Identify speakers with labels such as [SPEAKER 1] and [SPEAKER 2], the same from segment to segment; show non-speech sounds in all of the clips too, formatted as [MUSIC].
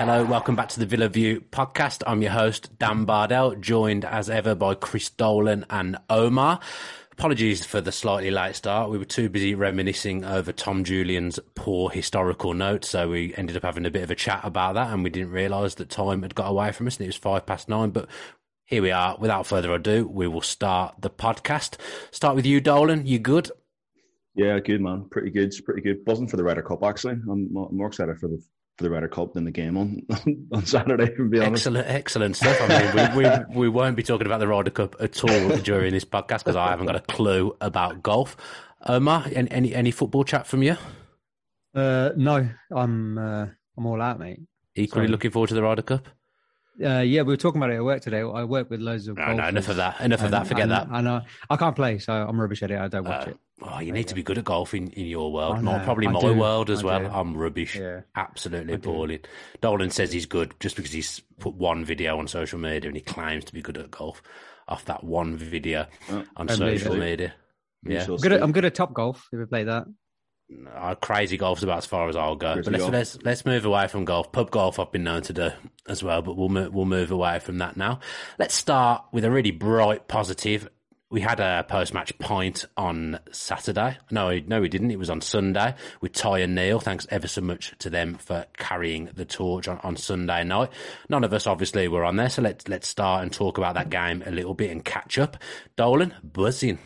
[SPEAKER 1] Hello, welcome back to the Villa View podcast. I'm your host, Dan Bardell, joined as ever by Chris Dolan and Omar. Apologies for the slightly late start. We were too busy reminiscing over Tom Julian's poor historical notes, so we ended up having a bit of a chat about that, and we didn't realise that time had got away from us, and it was five past nine. But here we are. Without further ado, we will start the podcast. Start with you, Dolan. You good?
[SPEAKER 2] Yeah, good man. Pretty good. Pretty good. Wasn't for the Ryder Cup actually. I'm more excited for the for the Ryder Cup than the game on [LAUGHS] on Saturday. To be honest,
[SPEAKER 1] excellent, excellent stuff. I mean, we, we, we won't be talking about the Ryder Cup at all during this podcast because I haven't got a clue about golf. Omar, any any, any football chat from you?
[SPEAKER 3] Uh, no, I'm uh, I'm all out, mate.
[SPEAKER 1] Equally Sorry. looking forward to the Ryder Cup.
[SPEAKER 3] Uh, yeah, we were talking about it at work today. I work with loads of.
[SPEAKER 1] No, no, enough of that. Enough and, of that. Forget
[SPEAKER 3] and,
[SPEAKER 1] that.
[SPEAKER 3] I know. I can't play, so I'm rubbish at it. I don't watch uh, it.
[SPEAKER 1] Oh, you need to be good at golf in, in your world. Not probably I my do. world as I well. Do. I'm rubbish. Yeah. Absolutely appalling. Dolan says he's good just because he's put one video on social media and he claims to be good at golf off that one video oh, on social media.
[SPEAKER 3] Yeah. I'm good, at, I'm good at top golf. If you play that.
[SPEAKER 1] Uh, crazy golf's about as far as I'll go. but let's, let's let's move away from golf. Pub golf I've been known to do as well, but we'll we'll move away from that now. Let's start with a really bright, positive. We had a post match point on Saturday. No, no, we didn't. It was on Sunday with Ty and Neil. Thanks ever so much to them for carrying the torch on, on Sunday night. None of us obviously were on there, so let's let's start and talk about that game a little bit and catch up. Dolan, buzzing.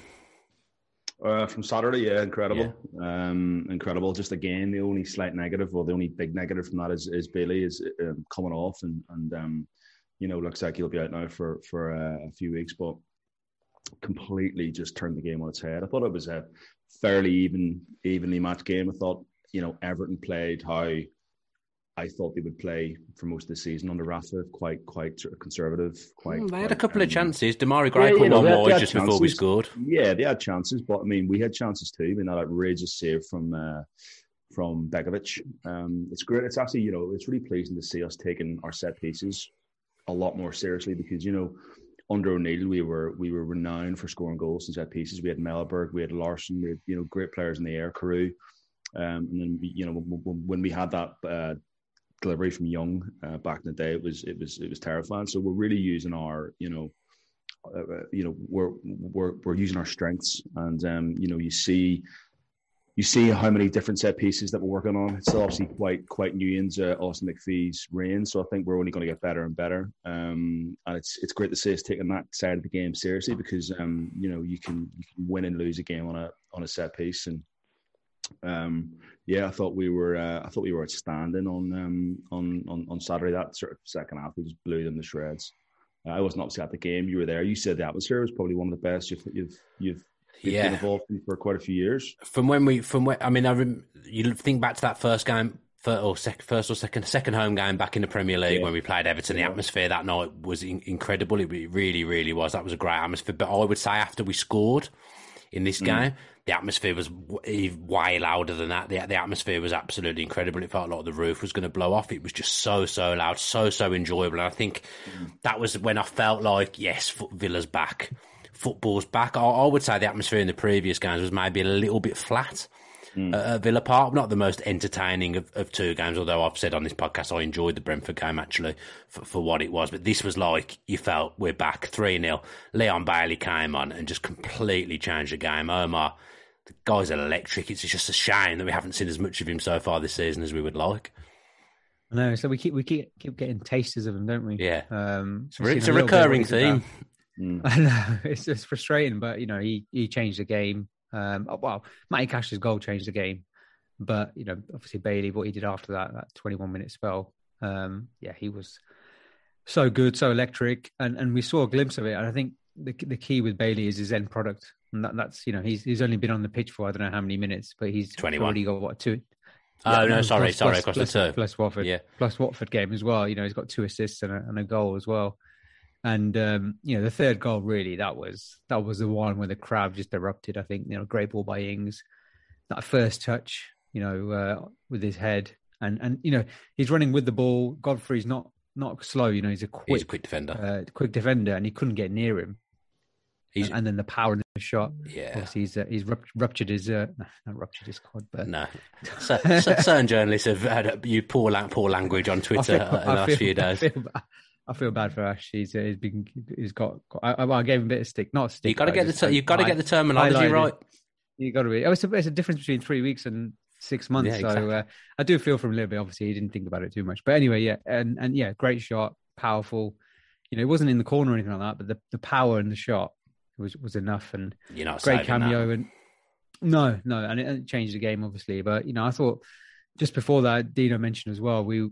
[SPEAKER 2] Uh, from Saturday, yeah, incredible, yeah. Um, incredible. Just again, the only slight negative, or the only big negative from that is, is Bailey is um, coming off, and and um, you know looks like he'll be out now for for uh, a few weeks, but completely just turned the game on its head. I thought it was a fairly even evenly matched game. I thought you know Everton played how I thought they would play for most of the season under Rafa, quite quite sort of conservative. Quite.
[SPEAKER 1] Mm, they
[SPEAKER 2] had
[SPEAKER 1] a couple um, of chances. Demarai Gray yeah, put one more just chances. before we scored.
[SPEAKER 2] Yeah, they had chances, but I mean, we had chances too. I mean, that outrageous save from uh, from Begovic. Um, it's great. It's actually you know it's really pleasing to see us taking our set pieces a lot more seriously because you know under O'Neill we were we were renowned for scoring goals and set pieces. We had Mellberg, we had Laursen, we had you know great players in the air, Carew. Um, and then you know when we had that uh, delivery from Young uh, back in the day, it was it was it was terrifying. So we're really using our you know uh, uh, you know we're we're we're using our strengths, and um, you know you see you see how many different set pieces that we're working on. It's obviously quite quite new in uh, Austin MacPhee's reign, so I think we're only going to get better and better. Um, and it's it's great to see us taking that side of the game seriously because um, you know you can you can win and lose a game on a on a set piece, and um, yeah, I thought we were uh, I thought we were outstanding on um, on on on Saturday. That sort of second half, we just blew them to shreds. Uh, I wasn't obviously at the game. You were there. You said the atmosphere was probably one of the best you've you've you've yeah. been involved in for quite a few years.
[SPEAKER 1] From when we from when I mean I rem, you think back to that first game first or, sec, first or second second home game back in the Premier League
[SPEAKER 2] Yeah.
[SPEAKER 1] when we played Everton. The atmosphere that night was in, incredible. It really, really was. That was a great atmosphere. But I would say after we scored in this mm. game, the atmosphere was way louder than that. The, the atmosphere was absolutely incredible. It felt like the roof was going to blow off. It was just so, so loud, so, so enjoyable. And I think mm. that was when I felt like, yes, Villa's back. Football's back. I, I would say the atmosphere in the previous games was maybe a little bit flat at, at Villa Park. Not the most entertaining of, of two games, although I've said on this podcast I enjoyed the Brentford game actually for, for what it was. But this was like you felt we're back 3 0. Leon Bailey came on and just completely changed the game. Omar, the guy's electric. It's just a shame that we haven't seen as much of him so far this season as we would like.
[SPEAKER 3] No. So we keep we keep keep getting tasters of him, don't we?
[SPEAKER 1] Yeah.
[SPEAKER 3] Um,
[SPEAKER 1] It's,
[SPEAKER 3] we've
[SPEAKER 1] it's a
[SPEAKER 3] little bit of what
[SPEAKER 1] recurring theme.
[SPEAKER 2] Mm. [LAUGHS]
[SPEAKER 3] I know it's it's frustrating, but you know he he changed the game. Um, oh, well, Matty Cash's goal changed the game, but you know obviously Bailey, what he did after that that 21 minute spell, um, yeah, he was so good, so electric, and and we saw a glimpse of it. And I think the the key with Bailey is his end product, and that, that's you know he's he's only been on the pitch for I don't know how many minutes, but he's
[SPEAKER 1] 21.
[SPEAKER 3] already got what two.
[SPEAKER 1] Oh, no, sorry,
[SPEAKER 3] plus-
[SPEAKER 1] sorry,
[SPEAKER 3] plus-
[SPEAKER 1] across
[SPEAKER 3] plus-
[SPEAKER 1] the two.
[SPEAKER 3] plus Watford,
[SPEAKER 1] Yeah.
[SPEAKER 3] plus Watford game as well. You know, he's got two assists and a, and a goal as well. And um, you know, the third goal really that was that was the one where the crowd just erupted. I think you know, great ball by Ings, that first touch, you know, uh, with his head, and and you know, he's running with the ball. Godfrey's not not slow. You know, he's a quick,
[SPEAKER 1] He's a quick defender.
[SPEAKER 3] uh, quick defender, and he couldn't get near him.
[SPEAKER 1] He's
[SPEAKER 3] and then the power in the shot.
[SPEAKER 1] Yeah.
[SPEAKER 3] Obviously, he's uh, he's ruptured his uh, not ruptured his quad, but
[SPEAKER 1] no. [LAUGHS] So, so, certain journalists have had you poor poor language on Twitter
[SPEAKER 3] feel-
[SPEAKER 1] in the last
[SPEAKER 3] feel-
[SPEAKER 1] few
[SPEAKER 3] I
[SPEAKER 1] days.
[SPEAKER 3] feel, ba- I feel bad for Ash. He's, he's been, he's got. I, I gave him a bit of stick, not stick.
[SPEAKER 1] You got to get the ter- you got to get the terminology right.
[SPEAKER 3] You got to be. Oh, it's, a, it's a difference between three weeks and six months.
[SPEAKER 1] Yeah,
[SPEAKER 3] so uh, I do feel for him a little bit. Obviously, he didn't think about it too much. But anyway, yeah, and and yeah, great shot, powerful. You know, it wasn't in the corner or anything like that, but the, the power in the shot was was enough. And
[SPEAKER 1] you know,
[SPEAKER 3] great
[SPEAKER 1] saving that.
[SPEAKER 3] cameo and no, no, and it, and it changed the game obviously. But you know, I thought just before that, Dino mentioned as well. We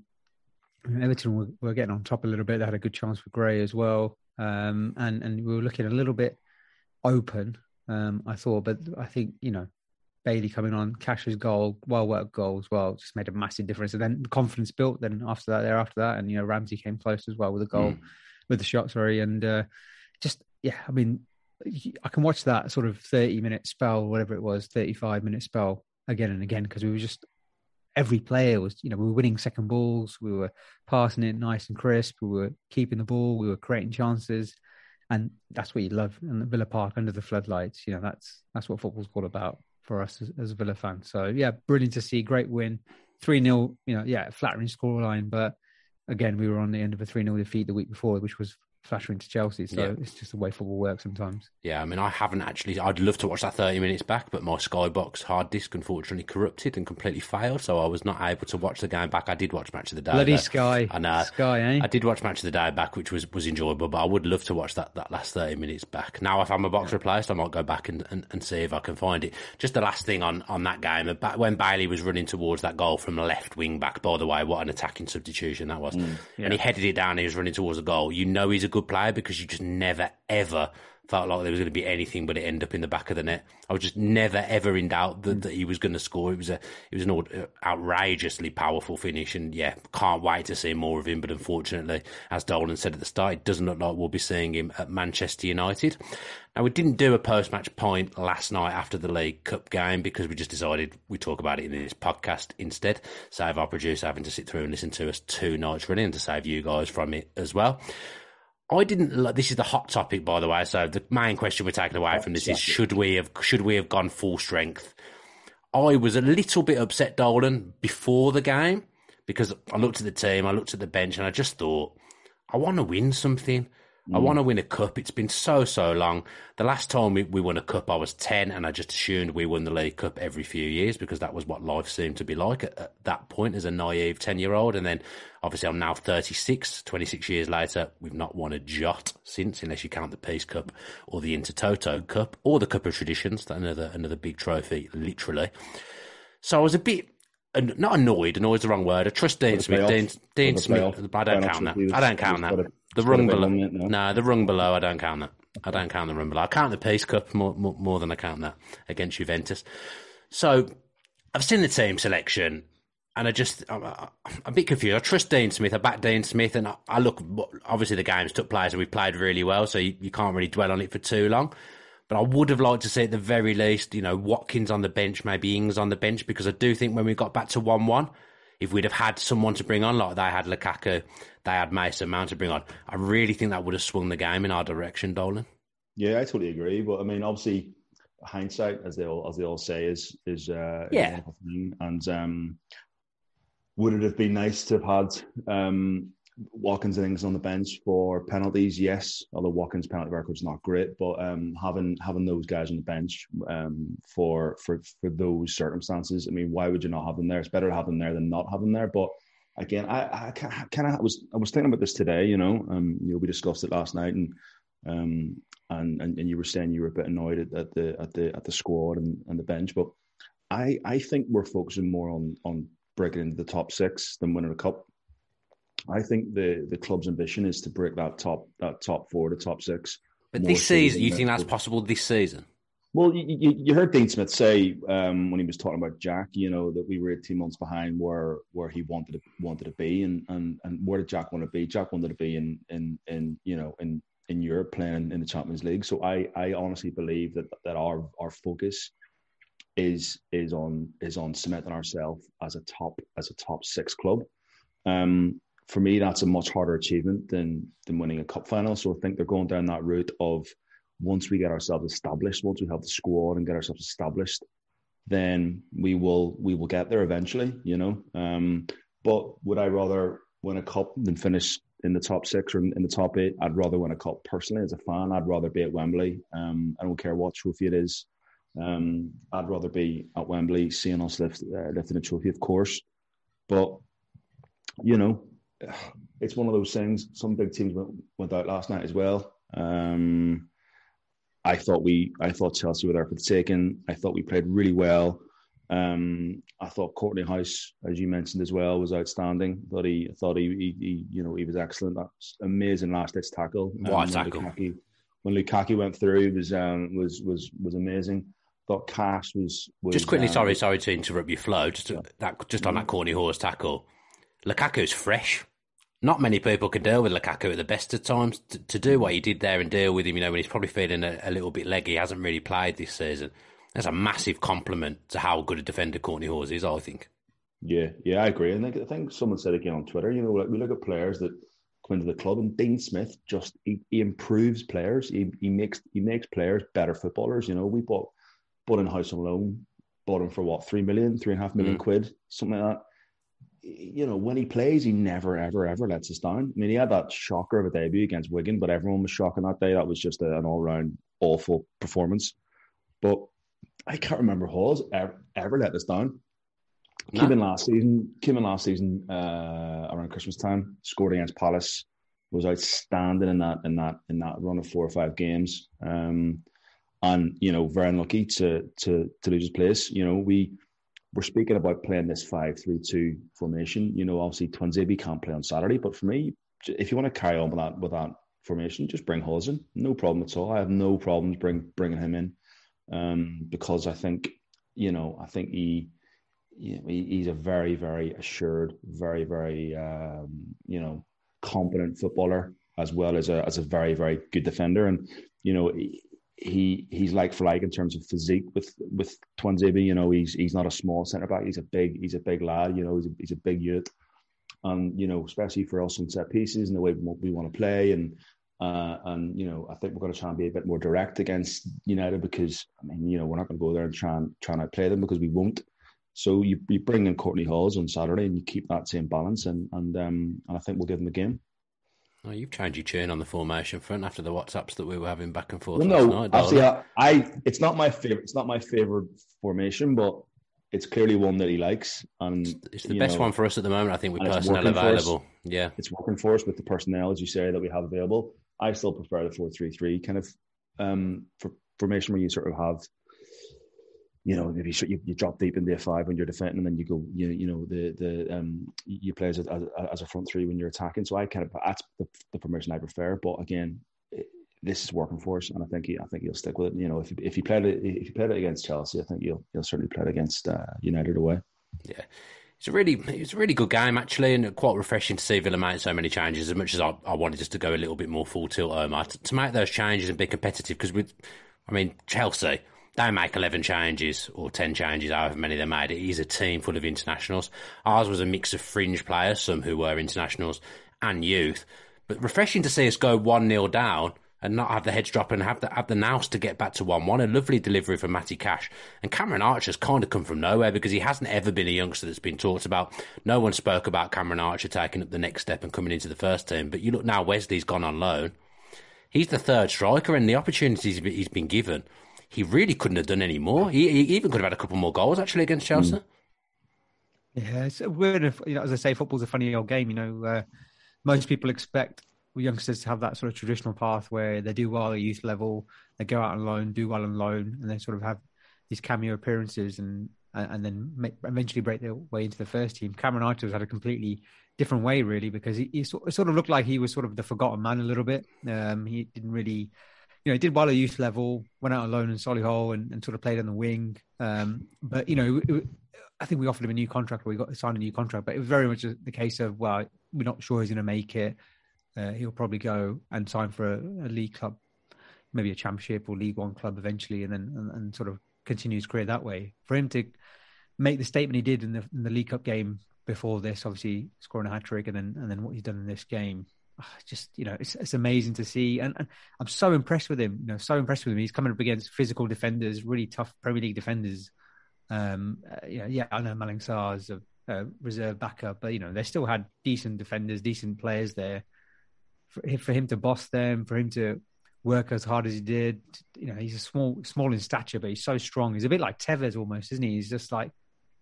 [SPEAKER 3] Everton were, were getting on top a little bit. They had a good chance for Gray as well, um, and and we were looking a little bit open. Um, I thought, but I think you know Bailey coming on, Cash's goal, well worked goal as well, just made a massive difference. And then the confidence built. Then after that, there after that, and you know Ramsey came close as well with a goal,
[SPEAKER 1] Mm.
[SPEAKER 3] with the shot, sorry, and uh, just yeah, I mean, I can watch that sort of thirty minute spell, whatever it was, thirty five minute spell again and again because we were just every player was, you know, we were winning second balls, we were passing it nice and crisp, we were keeping the ball, we were creating chances, and that's what you love. And Villa Park under the floodlights, you know, that's that's what football's all about for us as, as Villa fans. So yeah, brilliant to see, great win, three 0 You know, yeah, flattering scoreline, but again, we were on the end of a three 0 defeat the week before, which was flattering to Chelsea. So
[SPEAKER 1] Yeah.
[SPEAKER 3] it's just the way football works sometimes.
[SPEAKER 1] Yeah, I mean, I haven't actually. I'd love to watch that 30 minutes back, but my Skybox hard disk unfortunately corrupted and completely failed, so I was not able to watch the game back. I did watch Match of the Day.
[SPEAKER 3] Bloody
[SPEAKER 1] though.
[SPEAKER 3] Sky,
[SPEAKER 1] I know.
[SPEAKER 3] Sky, eh?
[SPEAKER 1] I did watch Match of the Day back, which was, was enjoyable, but I would love to watch that, that last 30 minutes back. Now, if I'm a box replaced, I might go back and, and, and see if I can find it. Just the last thing on, on that game, when Bailey was running towards that goal from left wing back, by the way, what an attacking substitution that was. And he headed it down, he was running towards the goal. You know he's a good player because you just never, ever felt like there was going to be anything but it end up in the back of the net. I was just never ever in doubt that, mm. that he was going to score. It was a it was an uh, outrageously powerful finish, and yeah, can't wait to see more of him. But unfortunately, as Dolan said at the start, it doesn't look like we'll be seeing him at Manchester United. Now we didn't do a post match point last night after the League Cup game because we just decided we talk about it in this podcast instead. Save our producer having to sit through and listen to us two nights running, and to save you guys from it as well. I didn't. lo- This is the hot topic, by the way. So the main question we're taking away from this is: should we have should we have gone full strength? I was a little bit upset, Dolan, before the game because I looked at the team, I looked at the bench, and I just thought, I want to win something. I want to win a cup. It's been so, so long. The last time we, we won a cup, I was 10, and I just assumed we won the League Cup every few years because that was what life seemed to be like at, at that point as a naive 10 year old. And then obviously I'm now 36, 26 years later. We've not won a jot since, unless you count the Peace Cup or the Intertoto Cup or the Cup of Traditions, another, another big trophy, literally. So I was a bit not annoyed. Annoyed is the wrong word. I trust Dean Smith. Dean, Dean Smith. I don't count that. I don't count that. The
[SPEAKER 2] he's got a
[SPEAKER 1] rung below.
[SPEAKER 2] on it now.
[SPEAKER 1] No, the rung below. I don't count that. I don't count the rung below. I count the Peace Cup more, more, more than I count that against Juventus. So I've seen the team selection. and I just I'm, I'm a bit confused. I trust Dean Smith. I back Dean Smith, and I, I look. Obviously, the games took place, and we played really well, so you, you, can't really dwell on it for too long. But I would have liked to see at the very least, you know, Watkins on the bench, maybe Ings on the bench, because I do think when we got back to one-one, if we'd have had someone to bring on, like they had Lukaku, they had Mason Mount to bring on, I really think that would have swung the game in our direction, Dolan.
[SPEAKER 2] Yeah, I totally agree. But I mean, obviously, hindsight, as they all as they all say, is is uh,
[SPEAKER 1] yeah,
[SPEAKER 2] and um, would it have been nice to have had um, Watkins and Ings on the bench for penalties? Yes, although Watkins' penalty record is not great, but um, having having those guys on the bench um, for for for those circumstances, I mean, why would you not have them there? It's better to have them there than not have them there. But again, I, I kind of was I was thinking about this today. You know, um, you know, we discussed it last night, and um, and, and and you were saying you were a bit annoyed at, at the at the at the squad and, and the bench, but I I think we're focusing more on on breaking into the top six than winning a cup. I think the the club's ambition is to break that top that top four to top six.
[SPEAKER 1] But this season, you think that's possible this season?
[SPEAKER 2] Well, you, you, you, heard Dean Smith say um, when he was talking about Jack, you know, that we were 18 months behind where where he wanted to wanted to be, and and and where did Jack want to be? Jack wanted to be in in in you know in in Europe playing in the Champions League. So I I honestly believe that that our our focus is is on is on cementing ourselves as a top as a top six club. Um, for me, that's a much harder achievement than than winning a cup final. So I think they're going down that route of once we get ourselves established, once we have the squad and get ourselves established, then we will we will get there eventually. You know, um, but would I rather win a cup than finish in the top six or in the top eight? I'd rather win a cup personally as a fan. I'd rather be at Wembley. Um, I don't care what trophy it is. Um, I'd rather be at Wembley seeing us lift, uh, lifting a trophy, of course. But, you know, [SIGHS] it's one of those things. Some big teams went, went out last night as well. Um, I thought we, I thought Chelsea were there for the taking. I thought we played really well. Um, I thought Kortney Hause, as you mentioned as well, was outstanding. Thought he, thought he, he, he you know, he was excellent. That's amazing last ditch tackle.
[SPEAKER 1] What um, tackle!
[SPEAKER 2] Lukaku, when Lukaku went through, was um, was was was amazing thought Cash was, was
[SPEAKER 1] just quickly. Um, sorry, sorry to interrupt your flow. Just yeah. that, just on that Kortney Hause tackle. Lukaku's fresh. Not many people can deal with Lukaku at the best of times. To, to do what he did there and deal with him, you know, when he's probably feeling a, a little bit leggy, he hasn't really played this season. That's a massive compliment to how good a defender Kortney Hause is. I think.
[SPEAKER 2] Yeah, yeah, I agree. And I think, I think someone said again on Twitter. You know, like we look at players that come into the club, and Dean Smith just he, he improves players. He, he makes he makes players better footballers. You know, we bought bought in Hause on loan, bought him for what, three million, three and a half million mm. quid, something like that. You know, when he plays, he never, ever, ever lets us down. I mean, he had that shocker of a debut against Wigan, but everyone was shocking that day. That was just an all round awful performance. But I can't remember Hause ever, ever let us down. Nah. Came in last season, came in last season uh, around Christmas time, scored against Palace, was outstanding in that in that in that run of four or five games. Um, and you know very unlucky to to to lose his place. You know we we're speaking about playing this five three two formation. You know obviously Tuanzebe can't play on Saturday, but for me, if you want to carry on with that with that formation, just bring Hause in. No problem at all. I have no problems bring bringing him in um, because I think you know I think he. he he's a very, very assured, very, very, um, you know, competent footballer as well as a as a very, very good defender. And you know, he's like for like in terms of physique with with Tuanzebe. You know, he's he's not a small centre back. He's a big he's a big lad. You know, he's a, he's a big youth, and you know, especially for us on set pieces and the way we want to play and. Uh, and you know, I think we're going to try and be a bit more direct against United because I mean, you know, we're not going to go there and try and try and play them because we won't. So you, you bring in Kortney Hause on Saturday and you keep that same balance, and and um, and I think we'll give them a game.
[SPEAKER 1] Oh, you've changed your tune on the formation front after the WhatsApps that we were having back and forth.
[SPEAKER 2] Well, no, night, actually, I, I, it's not my favorite. It's not my favorite formation, but it's clearly one that he likes, and
[SPEAKER 1] it's the best know, one for us at the moment. I think with personnel available. Yeah,
[SPEAKER 2] it's working for us with the personnel, as you say, that we have available. I still prefer the four-three-three kind of um, for formation where you sort of have you know, maybe you, you drop deep in a five when you're defending, and then you go, you you know, the the um you play as a, as a front three when you're attacking. So I kind of that's the, the formation I prefer. But again, it, this is working for us, and I think he I think he'll stick with it. You know, if if he played it if he played it against Chelsea, I think he'll he'll certainly play it against uh, United away.
[SPEAKER 1] Yeah. It's a really, it's a really good game actually, and quite refreshing to see Villa make so many changes. As much as I, I wanted us to go a little bit more full tilt, Omar, to, to make those changes and be competitive. Because with, I mean, Chelsea, they make 11 changes or 10 changes, however many they made. It is a team full of internationals. Ours was a mix of fringe players, some who were internationals and youth. But refreshing to see us go 1 0 down and not have the heads drop and have the, have the nous to get back to 1 1. A lovely delivery from Matty Cash. And Cameron Archer's kind of come from nowhere because he hasn't ever been a youngster that's been talked about. No one spoke about Cameron Archer taking up the next step and coming into the first team. But you look now, Wesley's gone on loan. He's the third striker, and the opportunities he's been given he really couldn't have done any more. He, he, even could have had a couple more goals actually against Chelsea. Mm.
[SPEAKER 3] Yeah, it's weird. You know, as I say, football's a funny old game. You know, uh, most people expect youngsters to have that sort of traditional path where they do well at youth level, they go out on loan, do well on loan, and they sort of have these cameo appearances and and then make, eventually break their way into the first team. Cameron Archer's had a completely different way, really, because he, he sort of looked like he was sort of the forgotten man a little bit. Um, he didn't really you know, he did well at youth level, went out alone in Solihull and, and sort of played on the wing. Um, but, you know, it, I think we offered him a new contract or we got signed a new contract, but it was very much the case of, well, we're not sure he's going to make it. Uh, he'll probably go and sign for a, a, league club, maybe a championship or League One club eventually, and then and, and, sort of continue his career that way. For him to make the statement he did in the, in the League Cup game before this, obviously scoring a hat trick, and then and then what he's done in this game, just you know it's, it's amazing to see. And, and, i'm so impressed with him you know so impressed with him. He's coming up against physical defenders really tough premier league defenders. Um uh, yeah yeah i know malang sarr's a, a, reserve backup but you know they still had decent defenders decent players there. For, for him to boss them for him to work as hard as he did you know he's a small small in stature but he's so strong. He's a bit like tevez almost isn't he? He's just like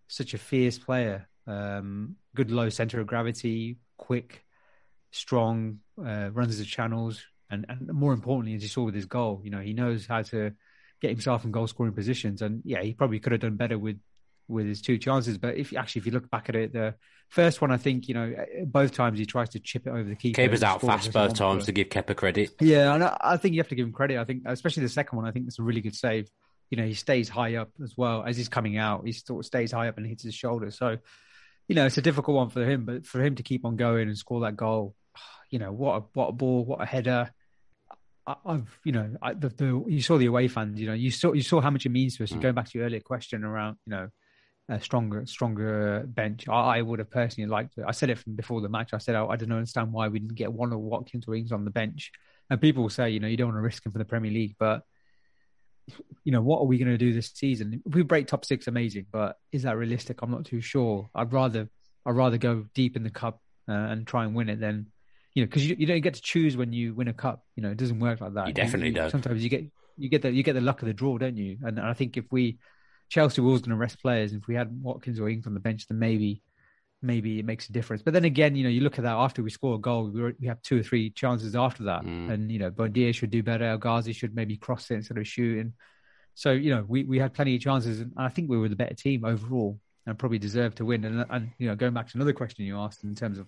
[SPEAKER 3] such a fierce player. Um good low center of gravity quick strong, uh, runs the channels, and, and more importantly, as you saw with his goal, you know, he knows how to get himself in goal scoring positions. And yeah, he probably could have done better with with his two chances. But if actually, if you look back at it, the first one, I think you know, both times he tries to chip it over the keeper.
[SPEAKER 1] Keeper's out fast both times to give Kepa credit.
[SPEAKER 3] Yeah, and I, I, think you have to give him credit. I think, especially the second one, I think it's a really good save. You know, he stays high up as well as he's coming out. He sort of stays high up and hits his shoulder. So, you know, it's a difficult one for him, but for him to keep on going and score that goal, you know, what a what a ball, what a header. I, have you know, I, the, the, you saw the away fans. You know, you saw you saw how much it means to us. Mm. Going back to your earlier question around, you know, a stronger stronger bench. I, I, would have personally liked it. I said it from before the match. I said oh, I don't understand why we didn't get one of Watkins or Ings on the bench. And people will say, you know, you don't want to risk him for the Premier League, but you know, what are we going to do this season? If we break top six, amazing, but is that realistic? I'm not too sure. I'd rather I'd rather go deep in the cup uh, and try and win it than you know, because you, you don't get to choose when you win a cup. You know, it doesn't work like that.
[SPEAKER 1] You definitely
[SPEAKER 3] you,
[SPEAKER 1] don't.
[SPEAKER 3] Sometimes you get you get the you get the luck of the draw, don't you? And, and I think if we Chelsea were always going to rest players, if we had Watkins or Ings on the bench, then maybe maybe it makes a difference. But then again, you know, you look at that after we score a goal, we, we have two or three chances after that, mm. and you know, Buendia should do better. El Ghazi should maybe cross it instead of shooting. So you know, we we had plenty of chances, and I think we were the better team overall, and probably deserved to win. And and you know, going back to another question you asked in terms of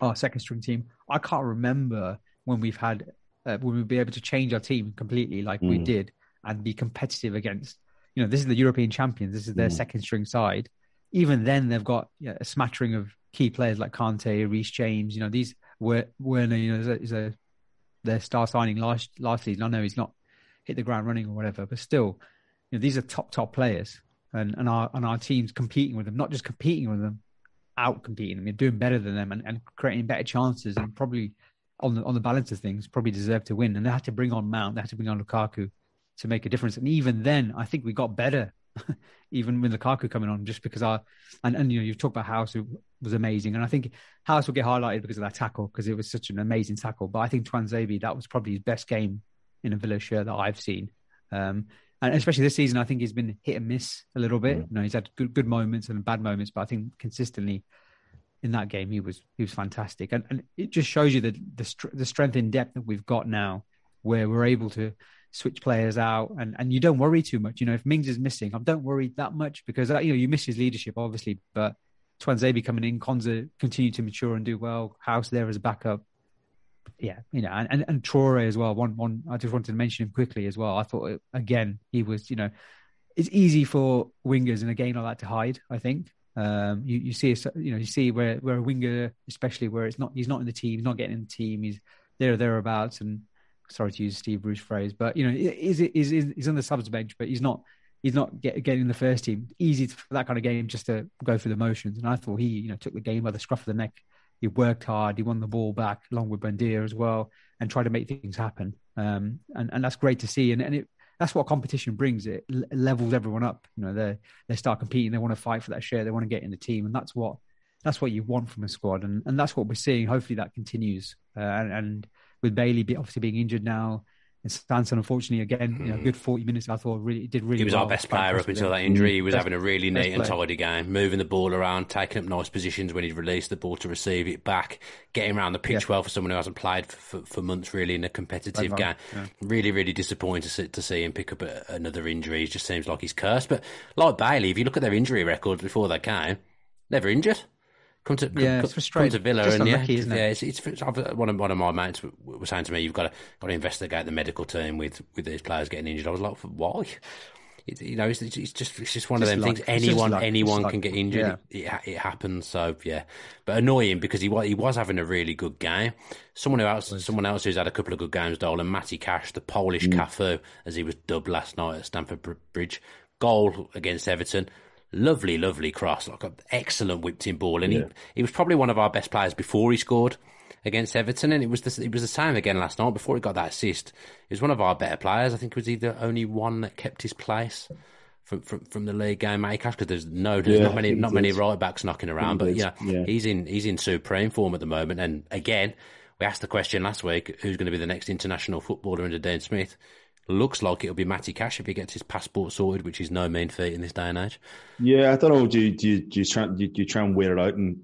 [SPEAKER 3] our second string team. I can't remember when we've had uh, when we'd be able to change our team completely like mm. we did and be competitive against. You know, this is the European champions. This is their mm. second string side. Even then, they've got you know, a smattering of key players like Kante, Reece James. You know, these were Werner. You know, is a, is a their star signing last last season. I know he's not hit the ground running or whatever, but still, you know, these are top top players, and and our and our teams competing with them, not just competing with them, out competing them, you're doing better than them, and, and creating better chances, and probably on the on the balance of things, probably deserve to win. And they had to bring on Mount, they had to bring on Lukaku to make a difference. And even then, I think we got better, [LAUGHS] even with Lukaku coming on, just because our and and you know you've talked about Hause who was amazing, and I think Hause will get highlighted because of that tackle because it was such an amazing tackle. But I think Tuanzebe that was probably his best game in a Villa shirt that I've seen. Um, and especially this season, I think he's been hit and miss a little bit. Mm. You know, he's had good good moments and bad moments, but I think consistently in that game he was he was fantastic, and and it just shows you that the the strength in depth that we've got now, where we're able to switch players out, and and you don't worry too much. You know, if Mings is missing, I don't worry that much because uh, you know you miss his leadership obviously, but Tuanzebe coming in, Konsa continue to mature and do well. Hause there as a backup yeah, you know, and, and, and Traore as well. One, one, I just wanted to mention him quickly as well. I thought, uh, again, he was, you know, it's easy for wingers in a game like that to hide, I think. Um, you you see you know you see where where a winger, especially where it's not he's not in the team, he's not getting in the team, he's there thereabouts. And sorry to use Steve Bruce phrase, but you know he's he's he's on the subs bench, but he's not he's not get, getting in the first team. Easy for that kind of game just to go through the motions. And I thought he you know took the game by the scruff of the neck. He worked hard. He won the ball back along with Buendia as well, and tried to make things happen. Um, and and that's great to see. And and it that's what competition brings. It levels everyone up. You know, they they start competing. They want to fight for that share. They want to get in the team, and that's what that's what you want from a squad. And and that's what we're seeing. Hopefully, that continues. Uh, and, and, with Bailey obviously being injured now, and Sanson, unfortunately, again, you know, good hmm. forty minutes. I thought really did really.
[SPEAKER 1] He was
[SPEAKER 3] well,
[SPEAKER 1] our best player up until that injury. He was best, having a really neat and tidy game, moving the ball around, taking up nice positions when he'd released the ball to receive it back, getting around the pitch yeah. well for someone who hasn't played for, for, for months really in a competitive game. Yeah. Really, really disappointing to see, to see him pick up a, another injury. It just seems like he's cursed. But like Bailey, if you look at their injury records before they came, never injured. Come to
[SPEAKER 3] yeah,
[SPEAKER 1] come,
[SPEAKER 3] come
[SPEAKER 1] to Villa and unlucky, yeah, yeah, it's, it's, it's, one of one of my mates was saying to me, "You've got to got to investigate the medical team with with these players getting injured." I was like, "Why?" It, you know, it's, it's, just it's just one just of them things. Anyone anyone can get injured. Yeah. It, it, happens. So yeah, but annoying because he was he was having a really good game. Someone who else someone else who's had a couple of good games, Dolan, Matty Cash, the Polish mm. Cafu, as he was dubbed last night at Stamford Bridge, goal against Everton lovely, lovely cross, like an excellent whipped in ball, and yeah. he he was probably one of our best players before he scored against Everton, and it was the, it was the same again last night before he got that assist. He was one of our better players. I think it was either only one that kept his place. From, from, from the league game, Acash, because there's no there's yeah, not many not many right backs knocking around, but yeah, yeah, he's in he's in supreme form at the moment. And again, we asked the question last week: who's going to be the next international footballer under Dean Smith? Looks like it'll be Matty Cash if he gets his passport sorted, which is no mean feat in this day and age.
[SPEAKER 2] Yeah, I don't know. Do you, do you, do you try do you, try and wait it out and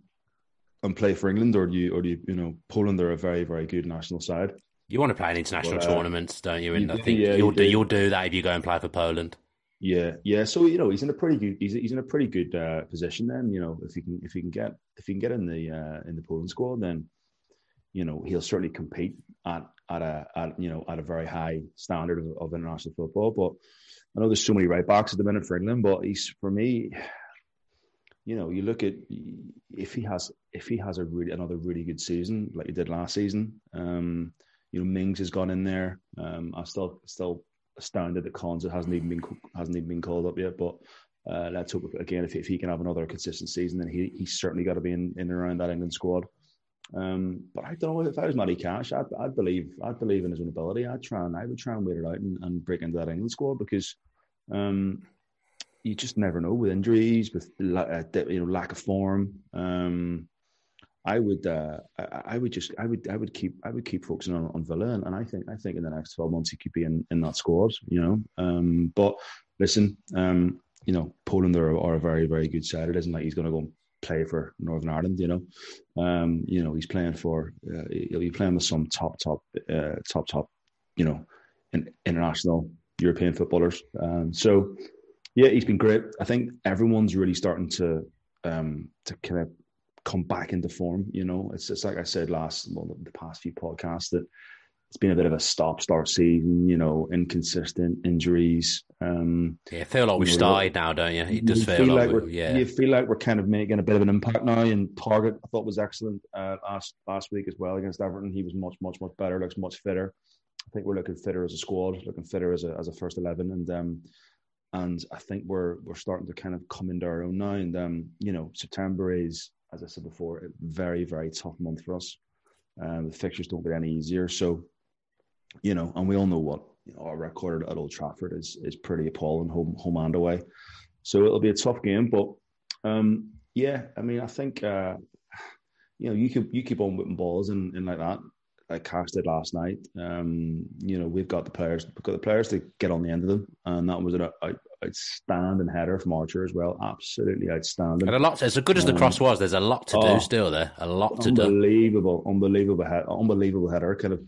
[SPEAKER 2] and play for England, or do you or do you you know Poland are a very very good national side.
[SPEAKER 1] You want to play in international uh, tournaments, don't you? And you, I think yeah, you'll you do, you'll do that if you go and play for Poland.
[SPEAKER 2] Yeah, yeah. So you know he's in a pretty good he's, he's in a pretty good uh, position. Then you know if he can if he can get if he can get in the uh, in the Poland squad, then you know he'll certainly compete at at a at, you know at a very high standard of, of international football. But I know there's so many right backs at the minute for England, but he's for me. You know, you look at if he has if he has a really another really good season like he did last season. Um, you know, Mings has gone in there. Um, I'm still still astounded that Collins hasn't even been hasn't even been called up yet. But uh, let's hope again if, if he can have another consistent season, then he he's certainly got to be in, in around that England squad. Um, but I don't know if I was Matty Cash, I'd, I'd, believe I'd believe in his own ability. I'd try and I would try and wait it out and, and break into that England squad because um, you just never know with injuries, with uh, you know lack of form. Um, I would uh, I, I, would just I would I would keep I would keep focusing on, on Villa and, and I think I think in the next twelve months he could be in, in that squad, you know. Um, but listen, um, you know, Poland are, are a very very good side. It isn't like he's going to go play for Northern Ireland. You know, um, you know he's playing for uh, he'll be playing with some top top uh, top top you know in, international European footballers. Um, so yeah, he's been great. I think everyone's really starting to um, to kind of come back into form. You know, it's it's like I said last well, the past few podcasts that it's been a bit of a stop start season, you know, inconsistent injuries. Um,
[SPEAKER 1] yeah, feel like we've started now, don't you? It does you feel, feel, like,
[SPEAKER 2] we're, yeah. You feel like we're kind of making a bit of an impact now. And Targett, I thought was excellent uh, last last week as well against Everton. He was much much much better, looks much fitter. I think we're looking fitter as a squad, looking fitter as a as a first eleven, and um, and I think we're we're starting to kind of come into our own now. And um, you know, September is, as I said before, a very very tough month for us. Um, the fixtures don't get any easier, so you know, and we all know what you know, our record at Old Trafford is is pretty appalling, home home and away. So it'll be a tough game, but um, yeah, I mean, I think uh, you know you keep you keep on whipping balls and, and like that, like Cash did last night. Um, you know, we've got the players, we've got the players to get on the end of them, and that was an out, outstanding header from Archer as well. Absolutely outstanding.
[SPEAKER 1] And a lot. As good as the um, cross was, there's a lot to oh, do still there. A lot to
[SPEAKER 2] unbelievable, do. Unbelievable, unbelievable header, unbelievable header. Kind of